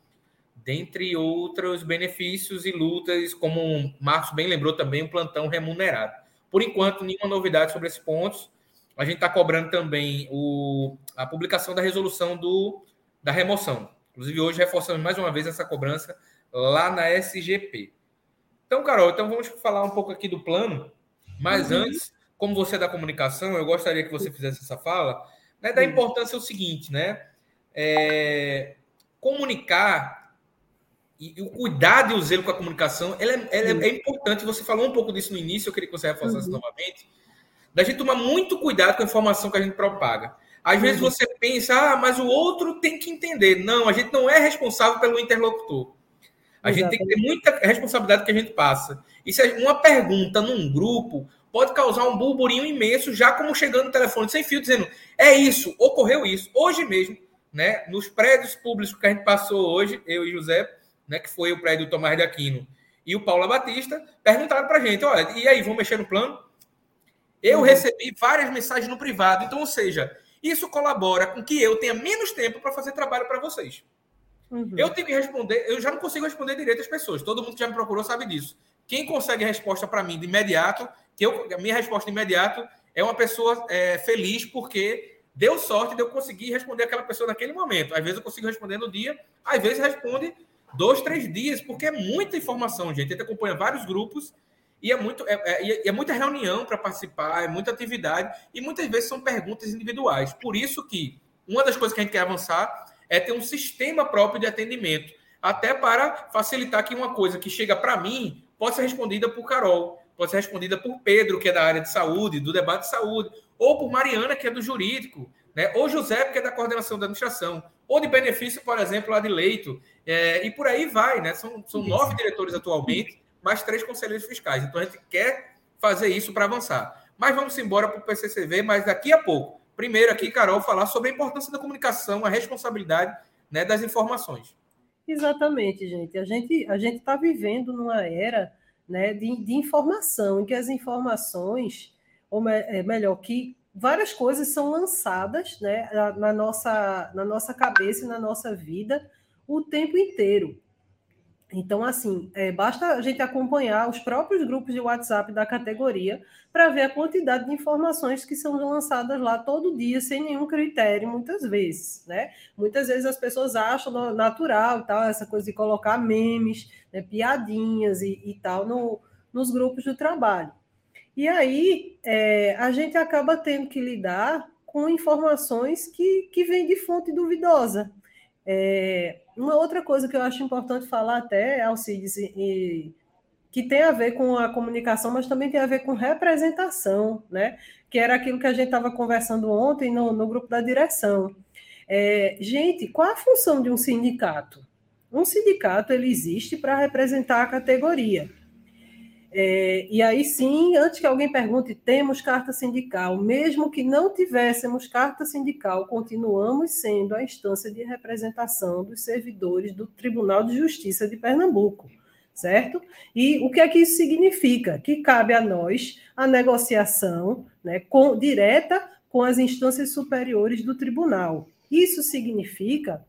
dentre outros benefícios e lutas, como o Marcos bem lembrou também, um plantão remunerado. Por enquanto, nenhuma novidade sobre esses pontos. A gente está cobrando também o, a publicação da resolução do, da remoção. Inclusive, hoje reforçamos mais uma vez essa cobrança lá na SGP. Então, Carol, então vamos falar um pouco aqui do plano, mas uhum. antes como você é da comunicação, eu gostaria que você fizesse essa fala, né, da importância é o seguinte, né? É, comunicar e, o cuidado e o zelo com a comunicação, ela é, ela é, é, importante. Você falou um pouco disso no início, eu queria que você reforçasse uhum. novamente. Da gente tomar muito cuidado com a informação que a gente propaga. Às uhum. vezes você pensa, ah, mas o outro tem que entender. Não, a gente não é responsável pelo interlocutor. A Exatamente. gente tem que ter muita responsabilidade que a gente passa. E se uma pergunta num grupo pode causar um burburinho imenso, já como chegando no telefone sem fio, dizendo: é isso, ocorreu isso, hoje mesmo, né? Nos prédios públicos que a gente passou hoje, eu e José, né? Que foi o prédio do Tomás de Aquino e o Paula Batista, perguntaram para a gente: olha, e aí, vão mexer no plano? Eu uhum. recebi várias mensagens no privado, então, ou seja, isso colabora com que eu tenha menos tempo para fazer trabalho para vocês. Uhum. Eu tenho que responder, eu já não consigo responder direito às pessoas. Todo mundo que já me procurou sabe disso. Quem consegue resposta para mim de imediato eu, a minha resposta imediata é uma pessoa é, feliz porque deu sorte de eu conseguir responder aquela pessoa naquele momento. Às vezes eu consigo responder no dia, às vezes responde dois, três dias, porque é muita informação, gente. A gente acompanha vários grupos e é, muito, é, é, é muita reunião para participar, é muita atividade e muitas vezes são perguntas individuais. Por isso que uma das coisas que a gente quer avançar é ter um sistema próprio de atendimento, até para facilitar que uma coisa que chega para mim pode ser respondida por Carol, pode ser respondida por Pedro, que é da área de saúde, do debate de saúde, ou por Mariana, que é do jurídico, né? ou José, que é da coordenação da administração, ou de benefício, por exemplo, lá de leito, é, e por aí vai, né? São, são nove diretores atualmente, mais três conselheiros fiscais. Então a gente quer fazer isso para avançar. Mas vamos embora para o PCCV, mas daqui a pouco. Primeiro aqui, Carol, falar sobre a importância da comunicação, a responsabilidade né, das informações. Exatamente, gente. A gente a gente está vivendo numa era né, de, de informação, em que as informações, ou me, é, melhor, que várias coisas são lançadas né, na, nossa, na nossa cabeça e na nossa vida o tempo inteiro. Então, assim, é, basta a gente acompanhar os próprios grupos de WhatsApp da categoria para ver a quantidade de informações que são lançadas lá todo dia, sem nenhum critério, muitas vezes, né? Muitas vezes as pessoas acham natural tal, essa coisa de colocar memes, né, piadinhas e, e tal no, nos grupos do trabalho. E aí é, a gente acaba tendo que lidar com informações que, que vêm de fonte duvidosa. É, uma outra coisa que eu acho importante falar até, Alcides, e, que tem a ver com a comunicação, mas também tem a ver com representação, né? Que era aquilo que a gente estava conversando ontem no, no grupo da direção. É, gente, qual a função de um sindicato? Um sindicato ele existe para representar a categoria. É, e aí sim, antes que alguém pergunte, temos carta sindical. Mesmo que não tivéssemos carta sindical, continuamos sendo a instância de representação dos servidores do Tribunal de Justiça de Pernambuco, certo? E o que é que isso significa? Que cabe a nós a negociação né, com, direta com as instâncias superiores do tribunal. Isso significa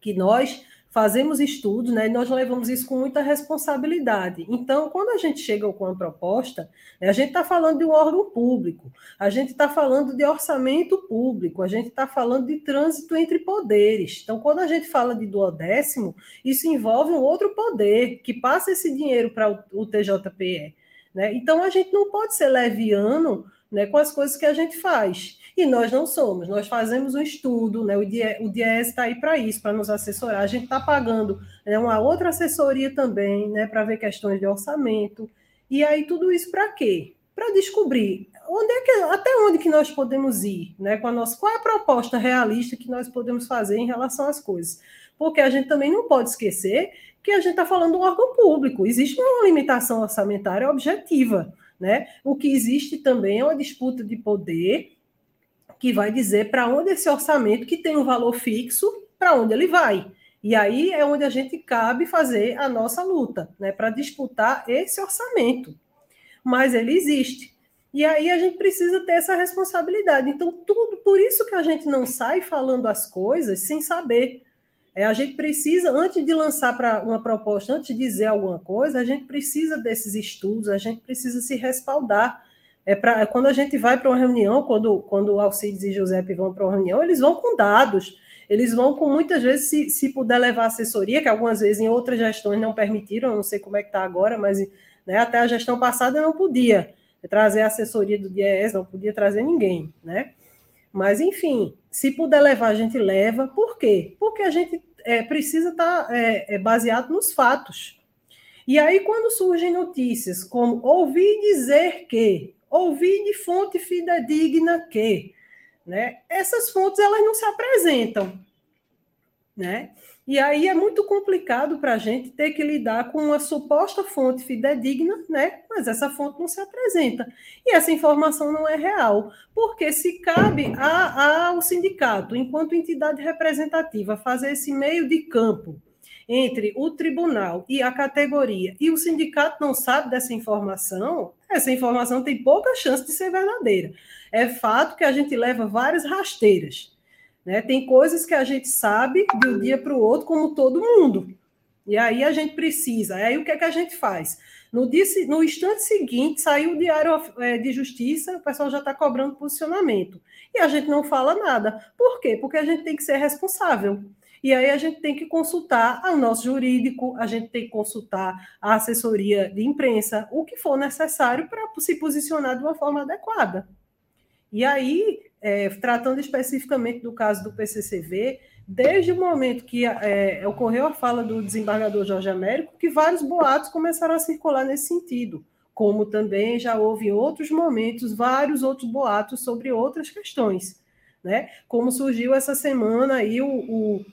que nós fazemos estudos, né, nós levamos isso com muita responsabilidade. Então, quando a gente chega com uma proposta, né, a gente está falando de um órgão público, a gente está falando de orçamento público, a gente está falando de trânsito entre poderes. Então, quando a gente fala de duodécimo, isso envolve um outro poder que passa esse dinheiro para o TJPE. Né? Então, a gente não pode ser leviano né, com as coisas que a gente faz. E nós não somos, nós fazemos um estudo, né? o DIES está aí para isso, para nos assessorar. A gente está pagando né, uma outra assessoria também, né, para ver questões de orçamento. E aí, tudo isso para quê? Para descobrir onde é que, até onde que nós podemos ir, né? Com a nossa, qual é a proposta realista que nós podemos fazer em relação às coisas. Porque a gente também não pode esquecer que a gente está falando de um órgão público. Existe uma limitação orçamentária objetiva. Né? O que existe também é uma disputa de poder que vai dizer para onde esse orçamento, que tem um valor fixo, para onde ele vai. E aí é onde a gente cabe fazer a nossa luta, né, para disputar esse orçamento. Mas ele existe. E aí a gente precisa ter essa responsabilidade. Então, tudo por isso que a gente não sai falando as coisas sem saber. É, a gente precisa, antes de lançar para uma proposta, antes de dizer alguma coisa, a gente precisa desses estudos, a gente precisa se respaldar. É pra, quando a gente vai para uma reunião, quando, quando Alcides e Giuseppe vão para uma reunião, eles vão com dados, eles vão com muitas vezes, se, se puder levar assessoria, que algumas vezes em outras gestões não permitiram, não sei como é que está agora, mas né, até a gestão passada não podia trazer assessoria do DIES, não podia trazer ninguém, né? Mas, enfim, se puder levar, a gente leva. Por quê? Porque a gente é, precisa estar tá, é, é baseado nos fatos. E aí, quando surgem notícias como ouvi dizer que, ouvi de fonte fidedigna que, né? Essas fontes elas não se apresentam, né? E aí é muito complicado para a gente ter que lidar com uma suposta fonte fidedigna, né? Mas essa fonte não se apresenta. E essa informação não é real. Porque se cabe ao sindicato, enquanto entidade representativa, fazer esse meio de campo entre o tribunal e a categoria, e o sindicato não sabe dessa informação, essa informação tem pouca chance de ser verdadeira. É fato que a gente leva várias rasteiras. Né? Tem coisas que a gente sabe de um dia para o outro, como todo mundo. E aí a gente precisa. Aí o que é que a gente faz? No, dia, no instante seguinte, saiu o Diário é, de Justiça, o pessoal já está cobrando posicionamento. E a gente não fala nada. Por quê? Porque a gente tem que ser responsável. E aí a gente tem que consultar o nosso jurídico, a gente tem que consultar a assessoria de imprensa, o que for necessário para se posicionar de uma forma adequada. E aí, é, tratando especificamente do caso do PCCV, desde o momento que é, ocorreu a fala do desembargador Jorge Américo, que vários boatos começaram a circular nesse sentido, como também já houve em outros momentos vários outros boatos sobre outras questões, né? Como surgiu essa semana aí o, o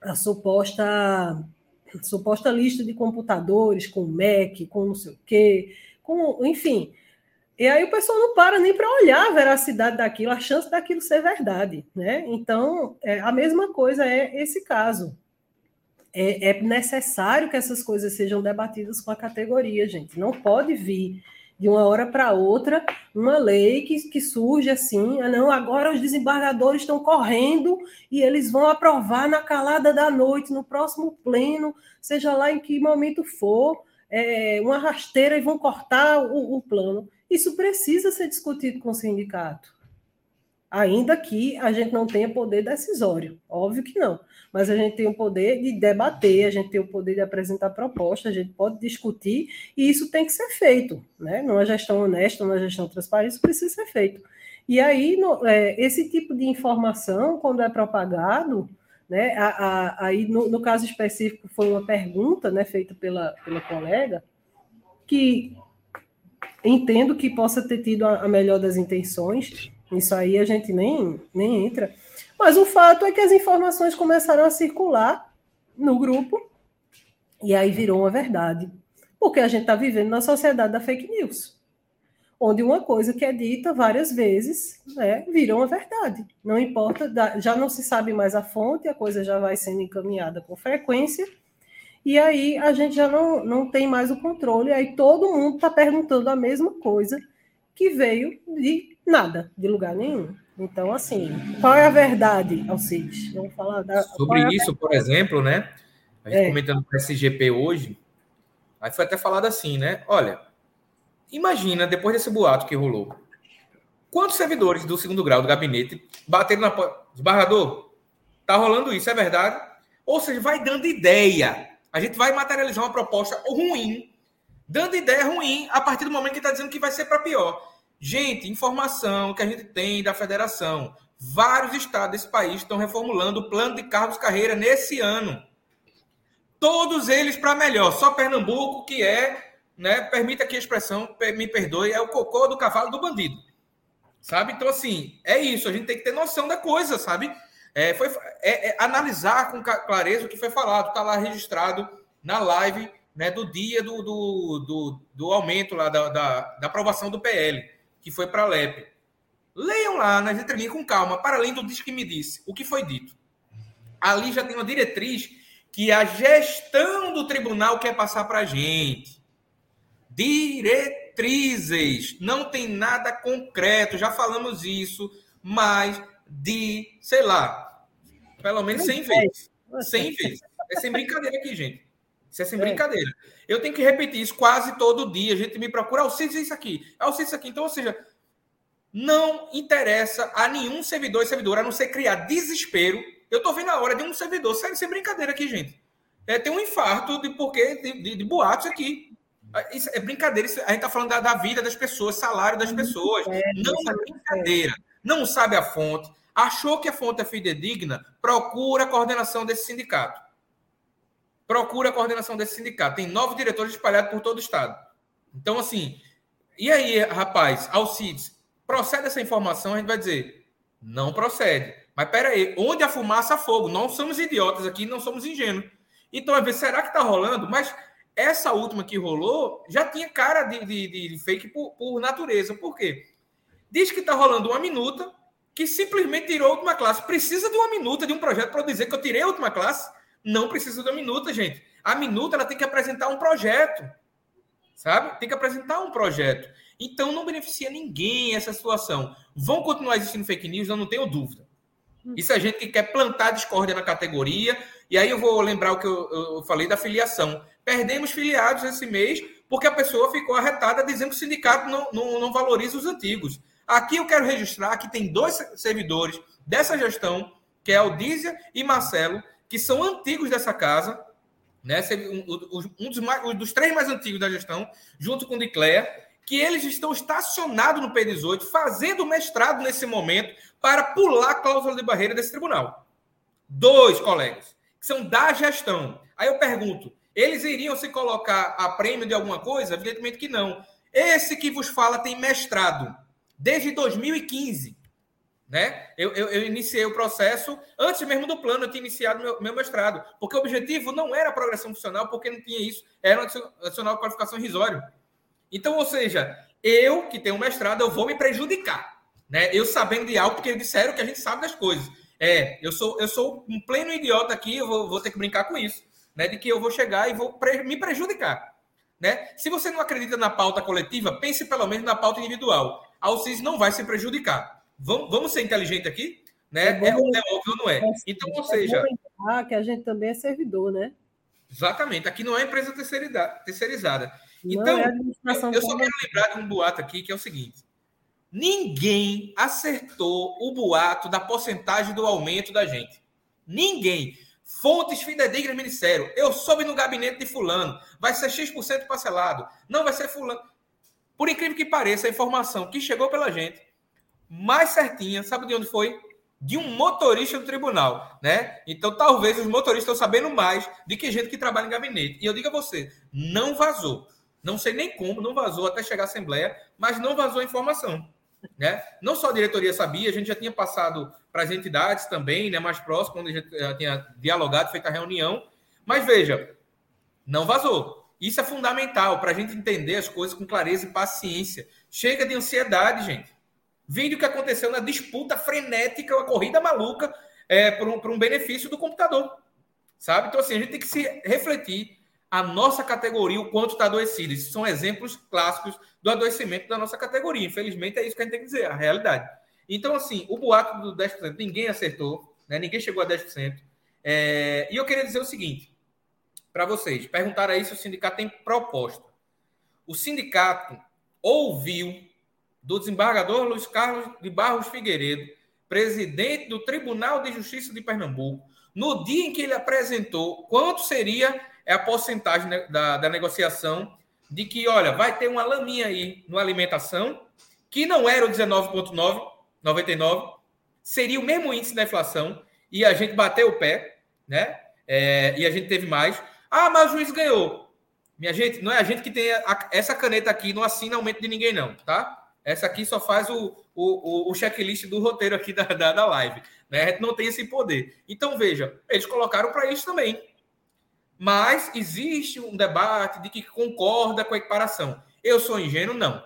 a suposta a suposta lista de computadores com Mac, com não sei o quê, com, enfim, e aí o pessoal não para nem para olhar a veracidade daquilo, a chance daquilo ser verdade, né? Então, é, a mesma coisa é esse caso. É, é, necessário que essas coisas sejam debatidas com a categoria, gente. Não pode vir de uma hora para outra uma lei que, que surge assim, ah, não, agora os desembargadores estão correndo e eles vão aprovar na calada da noite, no próximo pleno, seja lá em que momento for, é, uma rasteira e vão cortar o, o plano. Isso precisa ser discutido com o sindicato. Ainda que a gente não tenha poder decisório, óbvio que não, mas a gente tem o poder de debater, a gente tem o poder de apresentar propostas, a gente pode discutir, e isso tem que ser feito, né? Numa gestão honesta, numa gestão transparente, isso precisa ser feito. E aí, no, é, esse tipo de informação, quando é propagado, né, a, a, aí no, no, caso específico foi uma pergunta né, feita pela, pela colega, que entendo que possa ter tido a, a melhor das intenções, isso aí a gente nem, nem entra, mas o fato é que as informações começaram a circular no grupo e aí virou uma verdade. Porque a gente está vivendo na sociedade da fake news, onde uma coisa que é dita várias vezes né, virou uma verdade. Não importa, já não se sabe mais a fonte, a coisa já vai sendo encaminhada com frequência e aí a gente já não, não tem mais o controle, aí todo mundo está perguntando a mesma coisa que veio de nada, de lugar nenhum. Então, assim, qual é a verdade, Alcides? Vamos falar da, Sobre é isso, por exemplo, né? A gente é. comentando com o SGP hoje, aí foi até falado assim, né? Olha, imagina, depois desse boato que rolou, quantos servidores do segundo grau do gabinete bateram na porta? Desembargador, tá rolando isso, é verdade? Ou seja, vai dando ideia a gente vai materializar uma proposta ruim, dando ideia ruim a partir do momento que está dizendo que vai ser para pior. Gente, informação que a gente tem da federação. Vários estados desse país estão reformulando o plano de cargos carreira nesse ano. Todos eles para melhor. Só Pernambuco, que é, né, permita aqui a expressão, me perdoe, é o cocô do cavalo do bandido. Sabe? Então, assim, é isso. A gente tem que ter noção da coisa, sabe? é, foi é, é, analisar com clareza o que foi falado, está lá registrado na live né, do dia do, do, do, do aumento lá da, da, da, aprovação do PL, que foi para a LEP. Leiam lá nas entrelinhas com calma, para além do disco que me disse, o que foi dito. Ali já tem uma diretriz que a gestão do tribunal quer passar para a gente. Diretrizes, não tem nada concreto, já falamos isso, mas de, sei lá, pelo menos 100 vezes. 100 vezes. É sem brincadeira aqui, gente. Isso é sem é. brincadeira. Eu tenho que repetir isso quase todo dia. A gente me procura, Alcides, isso aqui. Alcides, isso aqui. Então, ou seja, não interessa a nenhum servidor e servidora, a não ser criar desespero. Eu tô vendo a hora de um servidor, sério, sem brincadeira aqui, gente. É, tem um infarto de porquê, de, de, de boatos aqui. Isso é brincadeira. Isso, a gente tá falando da, da, vida das pessoas, salário das pessoas. É, não é brincadeira. Não sabe a fonte, Achou que a fonte é fidedigna? Procura a coordenação desse sindicato. Procura a coordenação desse sindicato. Tem nove diretores espalhados por todo o estado. Então, assim, e aí, rapaz, Alcides, procede essa informação, a gente vai dizer, não procede. Mas peraí, onde a fumaça, há fogo. Não somos idiotas aqui, não somos ingênuos. Então, às vezes, será que está rolando? Mas essa última que rolou já tinha cara de, de, de fake por, por natureza. Por quê? Diz que está rolando uma minuta, que simplesmente tirou a última classe. Precisa de uma minuta de um projeto para dizer que eu tirei a última classe? Não precisa uma minuta, gente. A minuta ela tem que apresentar um projeto. Sabe? Tem que apresentar um projeto. Então não beneficia ninguém essa situação. Vão continuar existindo fake news, eu não tenho dúvida. Isso é gente que quer plantar discórdia na categoria. E aí eu vou lembrar o que eu, eu falei da filiação. Perdemos filiados esse mês porque a pessoa ficou arretada dizendo que o sindicato não, não, não valoriza os antigos. Aqui eu quero registrar que tem dois servidores dessa gestão, que é Aldízia e Marcelo, que são antigos dessa casa, né? um, dos, mais, um dos três mais antigos da gestão, junto com o Dicléia, que eles estão estacionados no P18, fazendo mestrado nesse momento para pular a cláusula de barreira desse tribunal. Dois colegas, que são da gestão. Aí eu pergunto, eles iriam se colocar a prêmio de alguma coisa? Evidentemente que não. Esse que vos fala tem mestrado desde 2015. Né? Eu, eu, eu, iniciei o processo antes mesmo do plano, eu tinha iniciado meu, meu, mestrado, porque o objetivo não era progressão funcional, porque não tinha isso, era um adicional de qualificação irrisório. Então, ou seja, eu que tenho mestrado, eu vou me prejudicar, né? Eu sabendo de algo, porque disseram que a gente sabe das coisas. É, eu sou, eu sou um pleno idiota aqui, eu vou, vou ter que brincar com isso, né? De que eu vou chegar e vou pre me prejudicar, né? Se você não acredita na pauta coletiva, pense pelo menos na pauta individual. A Alcis não vai se prejudicar. Vamos, vamos ser inteligente aqui, né? É, é, é óbvio ou não é? Então, ou seja, ah, que a gente também é servidor, né? Exatamente. Aqui não é empresa terceirizada. Então, é eu só quero lembrar de um boato aqui que é o seguinte: ninguém acertou o boato da porcentagem do aumento da gente. Ninguém. Fontes fidedignas Ministério. Eu soube no gabinete de Fulano. Vai ser X% parcelado. Não vai ser Fulano. Por incrível que pareça, a informação que chegou pela gente, mais certinha, sabe de onde foi? De um motorista do tribunal, né? Então, talvez os motoristas estão sabendo mais do que gente que trabalha em gabinete. E eu digo a você, não vazou. Não sei nem como, não vazou até chegar à Assembleia, mas não vazou a informação. Né? Não só a diretoria sabia, a gente já tinha passado para as entidades também, né, mais próximo, quando a gente já tinha dialogado, feito a reunião. Mas veja, não vazou. Isso é fundamental para a gente entender as coisas com clareza e paciência. Chega de ansiedade, gente. Vide o que aconteceu na disputa frenética, uma corrida maluca é, por, um, por um benefício do computador. Sabe? Então, assim, a gente tem que se refletir a nossa categoria, o quanto está adoecido. Esses são exemplos clássicos do adoecimento da nossa categoria. Infelizmente, é isso que a gente tem que dizer, a realidade. Então, assim, o boato do 10%, ninguém acertou, né? ninguém chegou a 10%. É... E eu queria dizer o seguinte para vocês: perguntaram aí se o sindicato tem proposta. O sindicato ouviu do desembargador Luiz Carlos de Barros Figueiredo, presidente do Tribunal de Justiça de Pernambuco, no dia em que ele apresentou quanto seria a porcentagem da, da negociação de que, olha, vai ter uma laminha aí no alimentação, que não era o 19,99, seria o mesmo índice da inflação, e a gente bateu o pé, né? É, e a gente teve mais. Ah, mas o juiz ganhou. Minha gente, não é a gente que tem a, essa caneta aqui, não assina aumento de ninguém, não, tá? Essa aqui só faz o, o, o checklist do roteiro aqui da, da, da live. Né? A gente não tem esse poder. Então, veja, eles colocaram para isso também. Mas existe um debate de que concorda com a equiparação. Eu sou ingênuo? Não.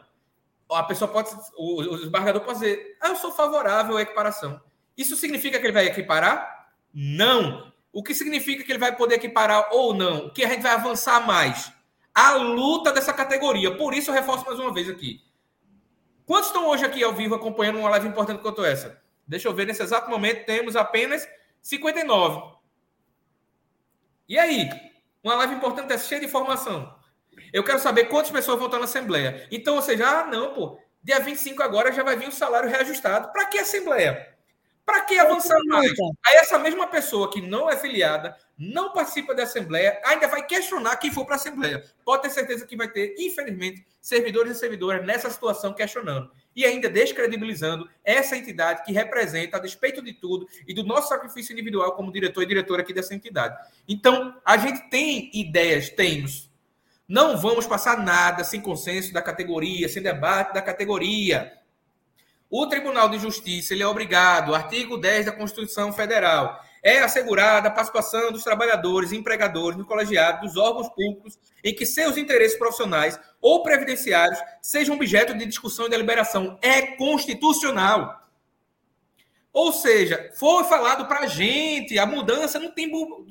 A pessoa pode, o, o esbargador pode dizer, ah, eu sou favorável à equiparação. Isso significa que ele vai equiparar? Não. O que significa que ele vai poder equiparar ou não? Que a gente vai avançar mais. A luta dessa categoria. Por isso eu reforço mais uma vez aqui. Quantos estão hoje aqui ao vivo acompanhando uma live importante quanto essa? Deixa eu ver, nesse exato momento temos apenas 59. E aí? Uma live importante é cheia de informação. Eu quero saber quantas pessoas vão estar na Assembleia. Então, ou seja, ah, não, pô, dia 25 agora já vai vir o salário reajustado. Para que Assembleia? Para que avançar mais? Aí essa mesma pessoa que não é filiada, não participa da Assembleia, ainda vai questionar quem for para a Assembleia. Pode ter certeza que vai ter, infelizmente, servidores e servidoras nessa situação questionando. E ainda descredibilizando essa entidade que representa, a despeito de tudo, e do nosso sacrifício individual como diretor e diretora aqui dessa entidade. Então, a gente tem ideias, temos. Não vamos passar nada sem consenso da categoria, sem debate da categoria. O Tribunal de Justiça ele é obrigado, artigo 10 da Constituição Federal, é assegurada a participação dos trabalhadores empregadores no colegiado dos órgãos públicos em que seus interesses profissionais ou previdenciários sejam objeto de discussão e deliberação. É constitucional. Ou seja, foi falado para a gente, a mudança não tem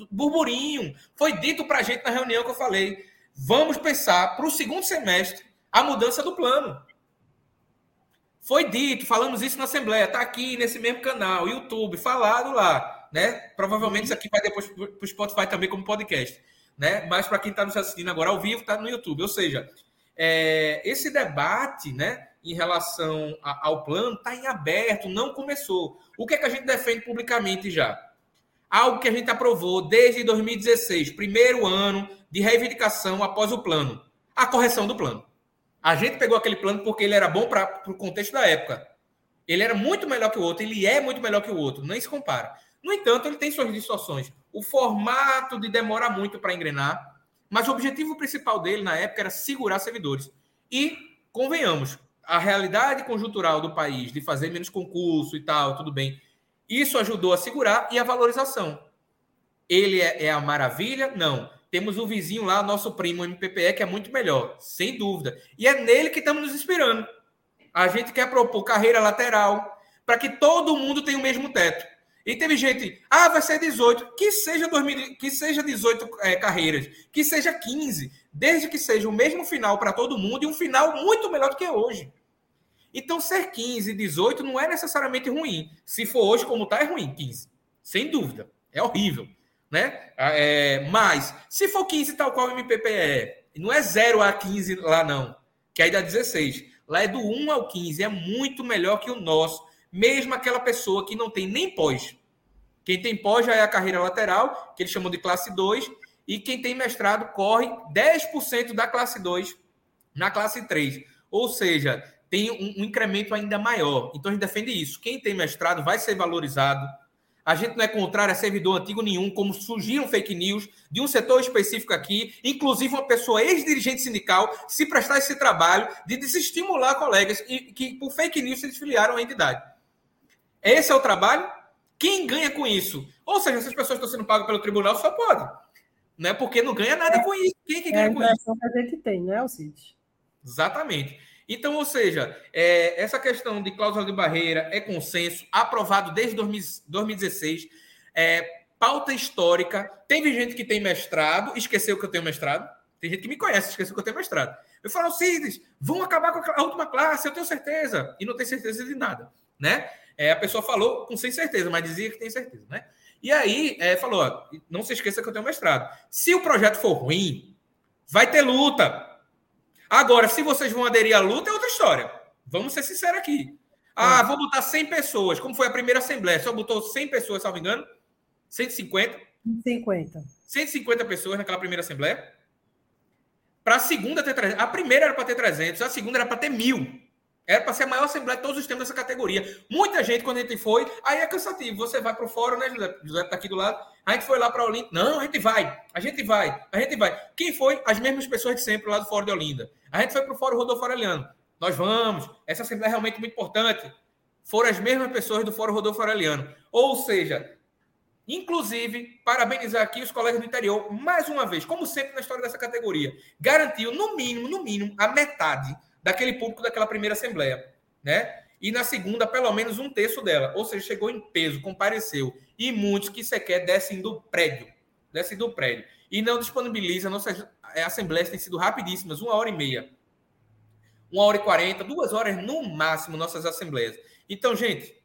burburinho. Foi dito para a gente na reunião que eu falei. Vamos pensar para o segundo semestre a mudança do plano. Foi dito, falamos isso na Assembleia, está aqui nesse mesmo canal, YouTube, falado lá, né? Provavelmente isso aqui vai depois para o Spotify também como podcast, né? Mas para quem está nos assistindo agora ao vivo, está no YouTube. Ou seja, é, esse debate, né, em relação a, ao plano, está em aberto, não começou. O que é que a gente defende publicamente já? Algo que a gente aprovou desde 2016, primeiro ano de reivindicação após o plano, a correção do plano. A gente pegou aquele plano porque ele era bom para o contexto da época. Ele era muito melhor que o outro, ele é muito melhor que o outro, nem se compara. No entanto, ele tem suas distorções. O formato de demora muito para engrenar, mas o objetivo principal dele na época era segurar servidores. E, convenhamos, a realidade conjuntural do país de fazer menos concurso e tal, tudo bem, isso ajudou a segurar e a valorização. Ele é, é a maravilha? Não. Temos o vizinho lá, nosso primo MPPE, que é muito melhor, sem dúvida. E é nele que estamos nos inspirando. A gente quer propor carreira lateral para que todo mundo tenha o mesmo teto. E teve gente, ah, vai ser 18, que seja 2000, que seja 18 é, carreiras, que seja 15, desde que seja o mesmo final para todo mundo e um final muito melhor do que hoje. Então, ser 15, 18 não é necessariamente ruim. Se for hoje como está, é ruim, 15. Sem dúvida. É horrível. Né? É, mas, se for 15 tal qual o MPP é, não é 0 a 15 lá não, que aí dá 16. Lá é do 1 ao 15, é muito melhor que o nosso mesmo aquela pessoa que não tem nem pós. Quem tem pós já é a carreira lateral, que eles chamam de classe 2, e quem tem mestrado corre 10% da classe 2 na classe 3. Ou seja, tem um, um, incremento ainda maior. Então a gente defende isso. Quem tem mestrado vai ser valorizado. A gente não é contrário a servidor antigo nenhum, como surgiram fake news de um setor específico aqui, inclusive uma pessoa ex-dirigente sindical se prestar esse trabalho de desestimular colegas e que por fake news se desfiliaram à entidade. Esse é o trabalho? Quem ganha com isso? Ou seja, essas pessoas estão sendo pagas pelo tribunal só pode. Né? Porque não ganha nada é, com isso. Quem é que ganha é com isso? que a gente tem, né, Alcides? Exatamente. Então, ou seja, é, essa questão de cláusula de barreira é consenso, aprovado desde 2016. É, pauta histórica. Teve gente que tem mestrado, esqueceu que eu tenho mestrado. Tem gente que me conhece, esqueceu que eu tenho mestrado. Eu falo, Cides, vão acabar com a última classe, eu tenho certeza. E não tem certeza de nada, né? É, a pessoa falou com sem certeza, mas dizia que tem certeza, né? E aí é, falou: ó, não se esqueça que eu tenho mestrado. Se o projeto for ruim, vai ter luta. Agora, se vocês vão aderir à luta, é outra história. Vamos ser sinceros aqui. Ah, vou botar 100 pessoas. Como foi a primeira assembleia? Só botou 100 pessoas, se não me engano? 150? 150. 150 pessoas naquela primeira assembleia. Para a segunda ter 300. A primeira era para ter 300, a segunda era para ter mil. Era para ser a maior assembleia de todos os tempos dessa categoria. Muita gente, quando a gente foi, aí é cansativo. Você vai para o fórum, né, José? José está aqui do lado. A gente foi lá para Olinda. Não, a gente vai. A gente vai. A gente vai. Quem foi? As mesmas pessoas de sempre lá do Fórum de Olinda. A gente foi para o Fórum Rodolfo Aureliano. Nós vamos. Essa assembleia é realmente muito importante. Foram as mesmas pessoas do Fórum Rodolfo Aureliano. Ou seja, inclusive, parabenizar aqui os colegas do interior, mais uma vez, como sempre na história dessa categoria, garantiu, no mínimo, no mínimo, a metade daquele público daquela primeira assembleia, né? E na segunda, pelo menos um terço dela. Ou seja, chegou em peso, compareceu. E muitos que sequer descem do prédio. Descem do prédio. E não disponibiliza. Nossas assembleias têm sido rapidíssimas, uma hora e meia. Uma hora e quarenta, duas horas no máximo, nossas assembleias. Então, gente,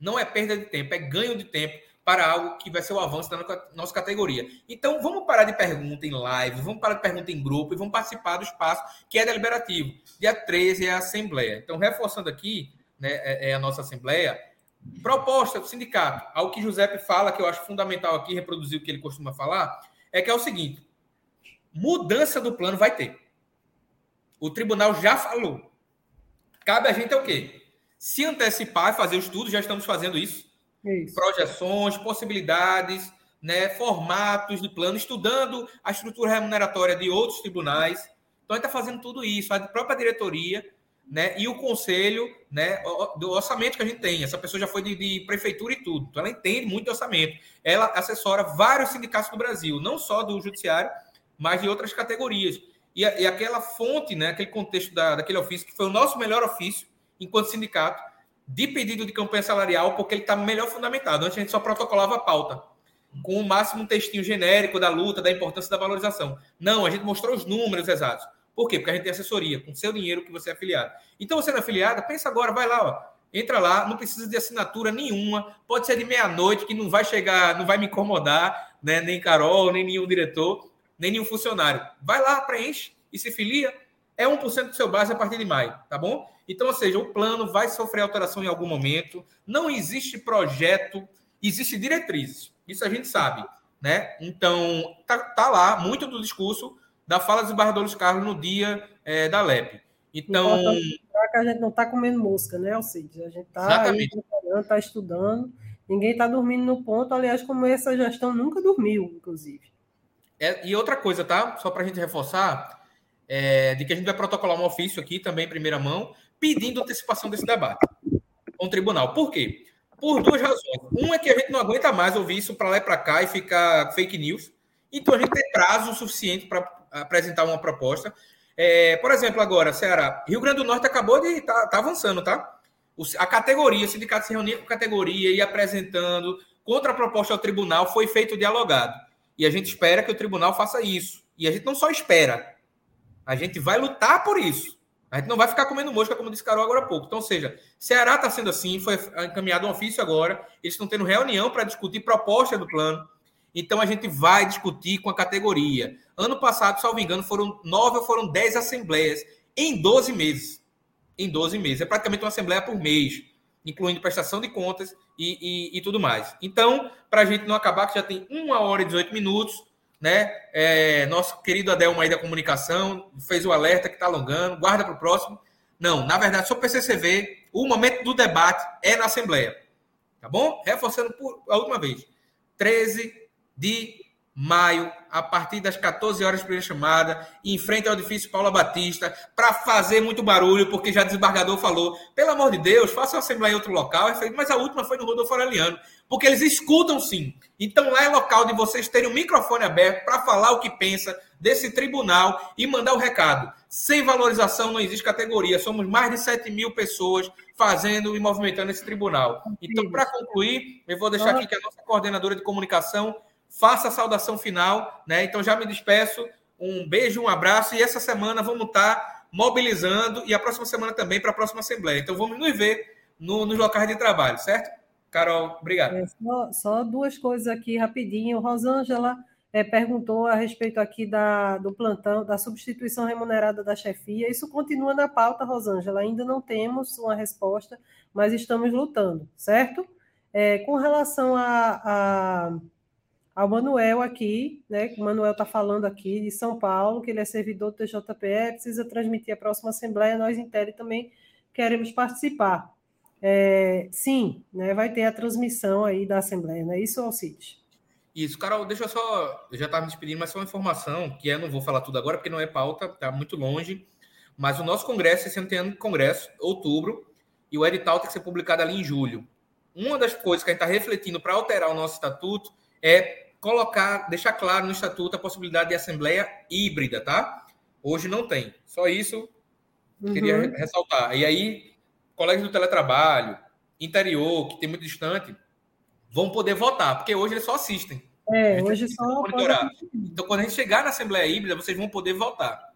não é perda de tempo, é ganho de tempo para algo que vai ser o avanço da nossa categoria. Então, vamos parar de pergunta em live, vamos parar de pergunta em grupo e vamos participar do espaço que é deliberativo. Dia 13 é a Assembleia. Então, reforçando aqui, né, é, é a nossa Assembleia, proposta do sindicato, ao que Giuseppe fala, que eu acho fundamental aqui, reproduzir o que ele costuma falar, é que é o seguinte: mudança do plano vai ter. O tribunal já falou. Cabe a gente é o quê? Se antecipar e fazer o estudo, já estamos fazendo isso isso. projeções, possibilidades, né, formatos de plano, estudando a estrutura remuneratória de outros tribunais. Então, está fazendo tudo isso, a própria diretoria né, e o conselho né, do orçamento que a gente tem. Essa pessoa já foi de, de, prefeitura e tudo, então ela entende muito de orçamento. Ela assessora vários sindicatos do Brasil, não só do judiciário, mas de outras categorias. E, e aquela fonte, né, aquele contexto da, daquele ofício, que foi o nosso melhor ofício enquanto sindicato, de pedido de campanha salarial, porque ele está melhor fundamentado. Antes a gente só protocolava a pauta, com o máximo um textinho genérico da luta, da importância da valorização. Não, a gente mostrou os números exatos. Por quê? Porque a gente tem assessoria, com seu dinheiro que você é afiliado. Então, você é afiliado, pensa agora, vai lá, ó. Entra lá, não precisa de assinatura nenhuma, pode ser de meia-noite, que não vai chegar, não vai me incomodar, né? nem Carol, nem nenhum diretor, nem nenhum funcionário. Vai lá, preenche e se filia. É 1% do seu base a partir de maio, tá bom? Então, ou seja, o plano vai sofrer alteração em algum momento. Não existe projeto, existe diretrizes. Isso a gente sabe, né? Então, tá, tá lá muito do discurso da fala de Barradores Carlos no dia é, da LEP. Então, que a gente não está comendo mosca, né, Alcides? A gente está está estudando Ninguém está dormindo no ponto, aliás, como essa gestão nunca dormiu, inclusive. É, e outra coisa, tá? Só para a gente reforçar, é, de que a gente vai protocolar um ofício aqui também em primeira mão, pedindo antecipação desse debate com o tribunal. Por quê? Por duas razões. Uma é que a gente não aguenta mais ouvir isso para lá e para cá e ficar fake news. Então a gente tem prazo suficiente para apresentar uma proposta. É, por exemplo, agora, Ceará, Rio Grande do Norte acabou de tá, tá avançando, tá? a categoria, o sindicato se reunia com a categoria e apresentando contra a proposta ao tribunal, foi feito dialogado. E a gente espera que o tribunal faça isso. E a gente não só espera, a gente vai lutar por isso. A gente não vai ficar comendo mosca, como disse Carol agora há pouco. Então, seja, Ceará está sendo assim, foi encaminhado um ofício agora, eles estão tendo reunião para discutir proposta do plano. Então, a gente vai discutir com a categoria. Ano passado, salvo engano, foram nove ou foram dez assembleias em 12 meses. Em 12 meses. É praticamente uma assembleia por mês, incluindo prestação de contas e, e, e tudo mais. Então, para a gente não acabar, que já tem uma hora e 18 minutos, né? É, nosso querido Adelma aí da comunicação fez o alerta que está alongando, guarda para o próximo. Não, na verdade, só o PCCV, o momento do debate é na Assembleia. Tá bom? Reforçando por a última vez. 13 de maio, a partir das 14 horas, primeira chamada, em frente ao edifício Paula Batista, para fazer muito barulho, porque já desembargador falou, pelo amor de Deus, faça uma assembleia em outro local, mas a última foi no Rodolfo Aureliano, porque eles escutam sim. Então lá é local de vocês terem o um microfone aberto para falar o que pensa desse tribunal e mandar o recado. Sem valorização não existe categoria, somos mais de 7 mil pessoas fazendo e movimentando esse tribunal. Então, para concluir, eu vou deixar aqui que a nossa coordenadora de comunicação faça a saudação final, né? Então já me despeço. Um beijo, um abraço e essa semana vamos estar mobilizando e a próxima semana também para a próxima assembleia. Então vamos nos ver no, nos locais de trabalho, certo? Carol, obrigado. É, só, só, duas coisas aqui rapidinho. Rosângela é, perguntou a respeito aqui da, do plantão, da substituição remunerada da chefia. Isso continua na pauta, Rosângela. Ainda não temos uma resposta, mas estamos lutando, certo? É, com relação a, a ao Manuel aqui, né, o Manuel está falando aqui de São Paulo, que ele é servidor do TJPE, precisa transmitir a próxima Assembleia, nós, Intel, também queremos participar. É, sim, né, vai ter a transmissão aí da Assembleia, não é isso, Alcides? Isso, Carol, deixa eu só, eu já estava me despedindo, mas só uma informação, que eu não vou falar tudo agora, porque não é pauta, está muito longe, mas o nosso congresso, esse ano tem ano congresso, outubro, e o edital tem que ser publicado ali em julho. Uma das coisas que a gente está refletindo para alterar o nosso estatuto é colocar, deixar claro no estatuto a possibilidade de assembleia híbrida, tá? Hoje não tem. Só isso queria uhum. ressaltar. E aí, colégios do teletrabalho, interior, que tem muito distante, vão poder votar, porque hoje eles só assistem. É, hoje só monitorar. Então, quando a gente chegar na assembleia híbrida, vocês vão poder votar.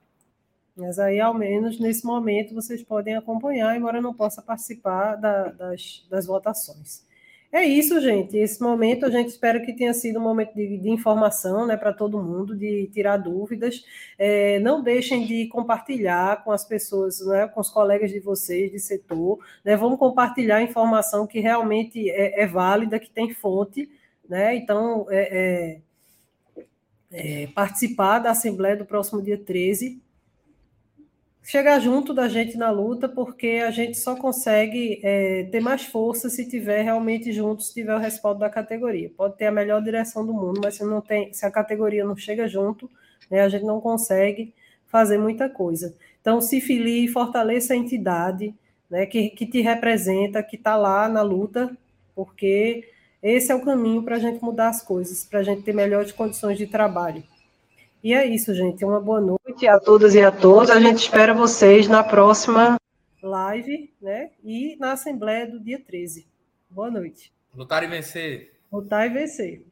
Mas aí, ao menos, nesse momento, vocês podem acompanhar, embora não possa participar da, das, das votações. É isso, gente. Esse momento a gente espera que tenha sido um momento de, de informação né, para todo mundo, de tirar dúvidas. É, não deixem de compartilhar com as pessoas, né, com os colegas de vocês de setor. Né, vamos compartilhar informação que realmente é, é válida, que tem fonte. Né? Então, é, é, é participar da Assembleia do próximo dia 13 chegar junto da gente na luta, porque a gente só consegue é, ter mais força se tiver realmente junto, se tiver o respaldo da categoria. Pode ter a melhor direção do mundo, mas se não tem, se a categoria não chega junto, né, a gente não consegue fazer muita coisa. Então, se filie, fortaleça a entidade né, que, que te representa, que está lá na luta, porque esse é o caminho para a gente mudar as coisas, para a gente ter melhores condições de trabalho. E é isso, gente. Uma boa noite a todas e a todos. A gente espera vocês na próxima live, né? E na Assembleia do dia 13. Boa noite. Lutar e vencer. Lutar e vencer.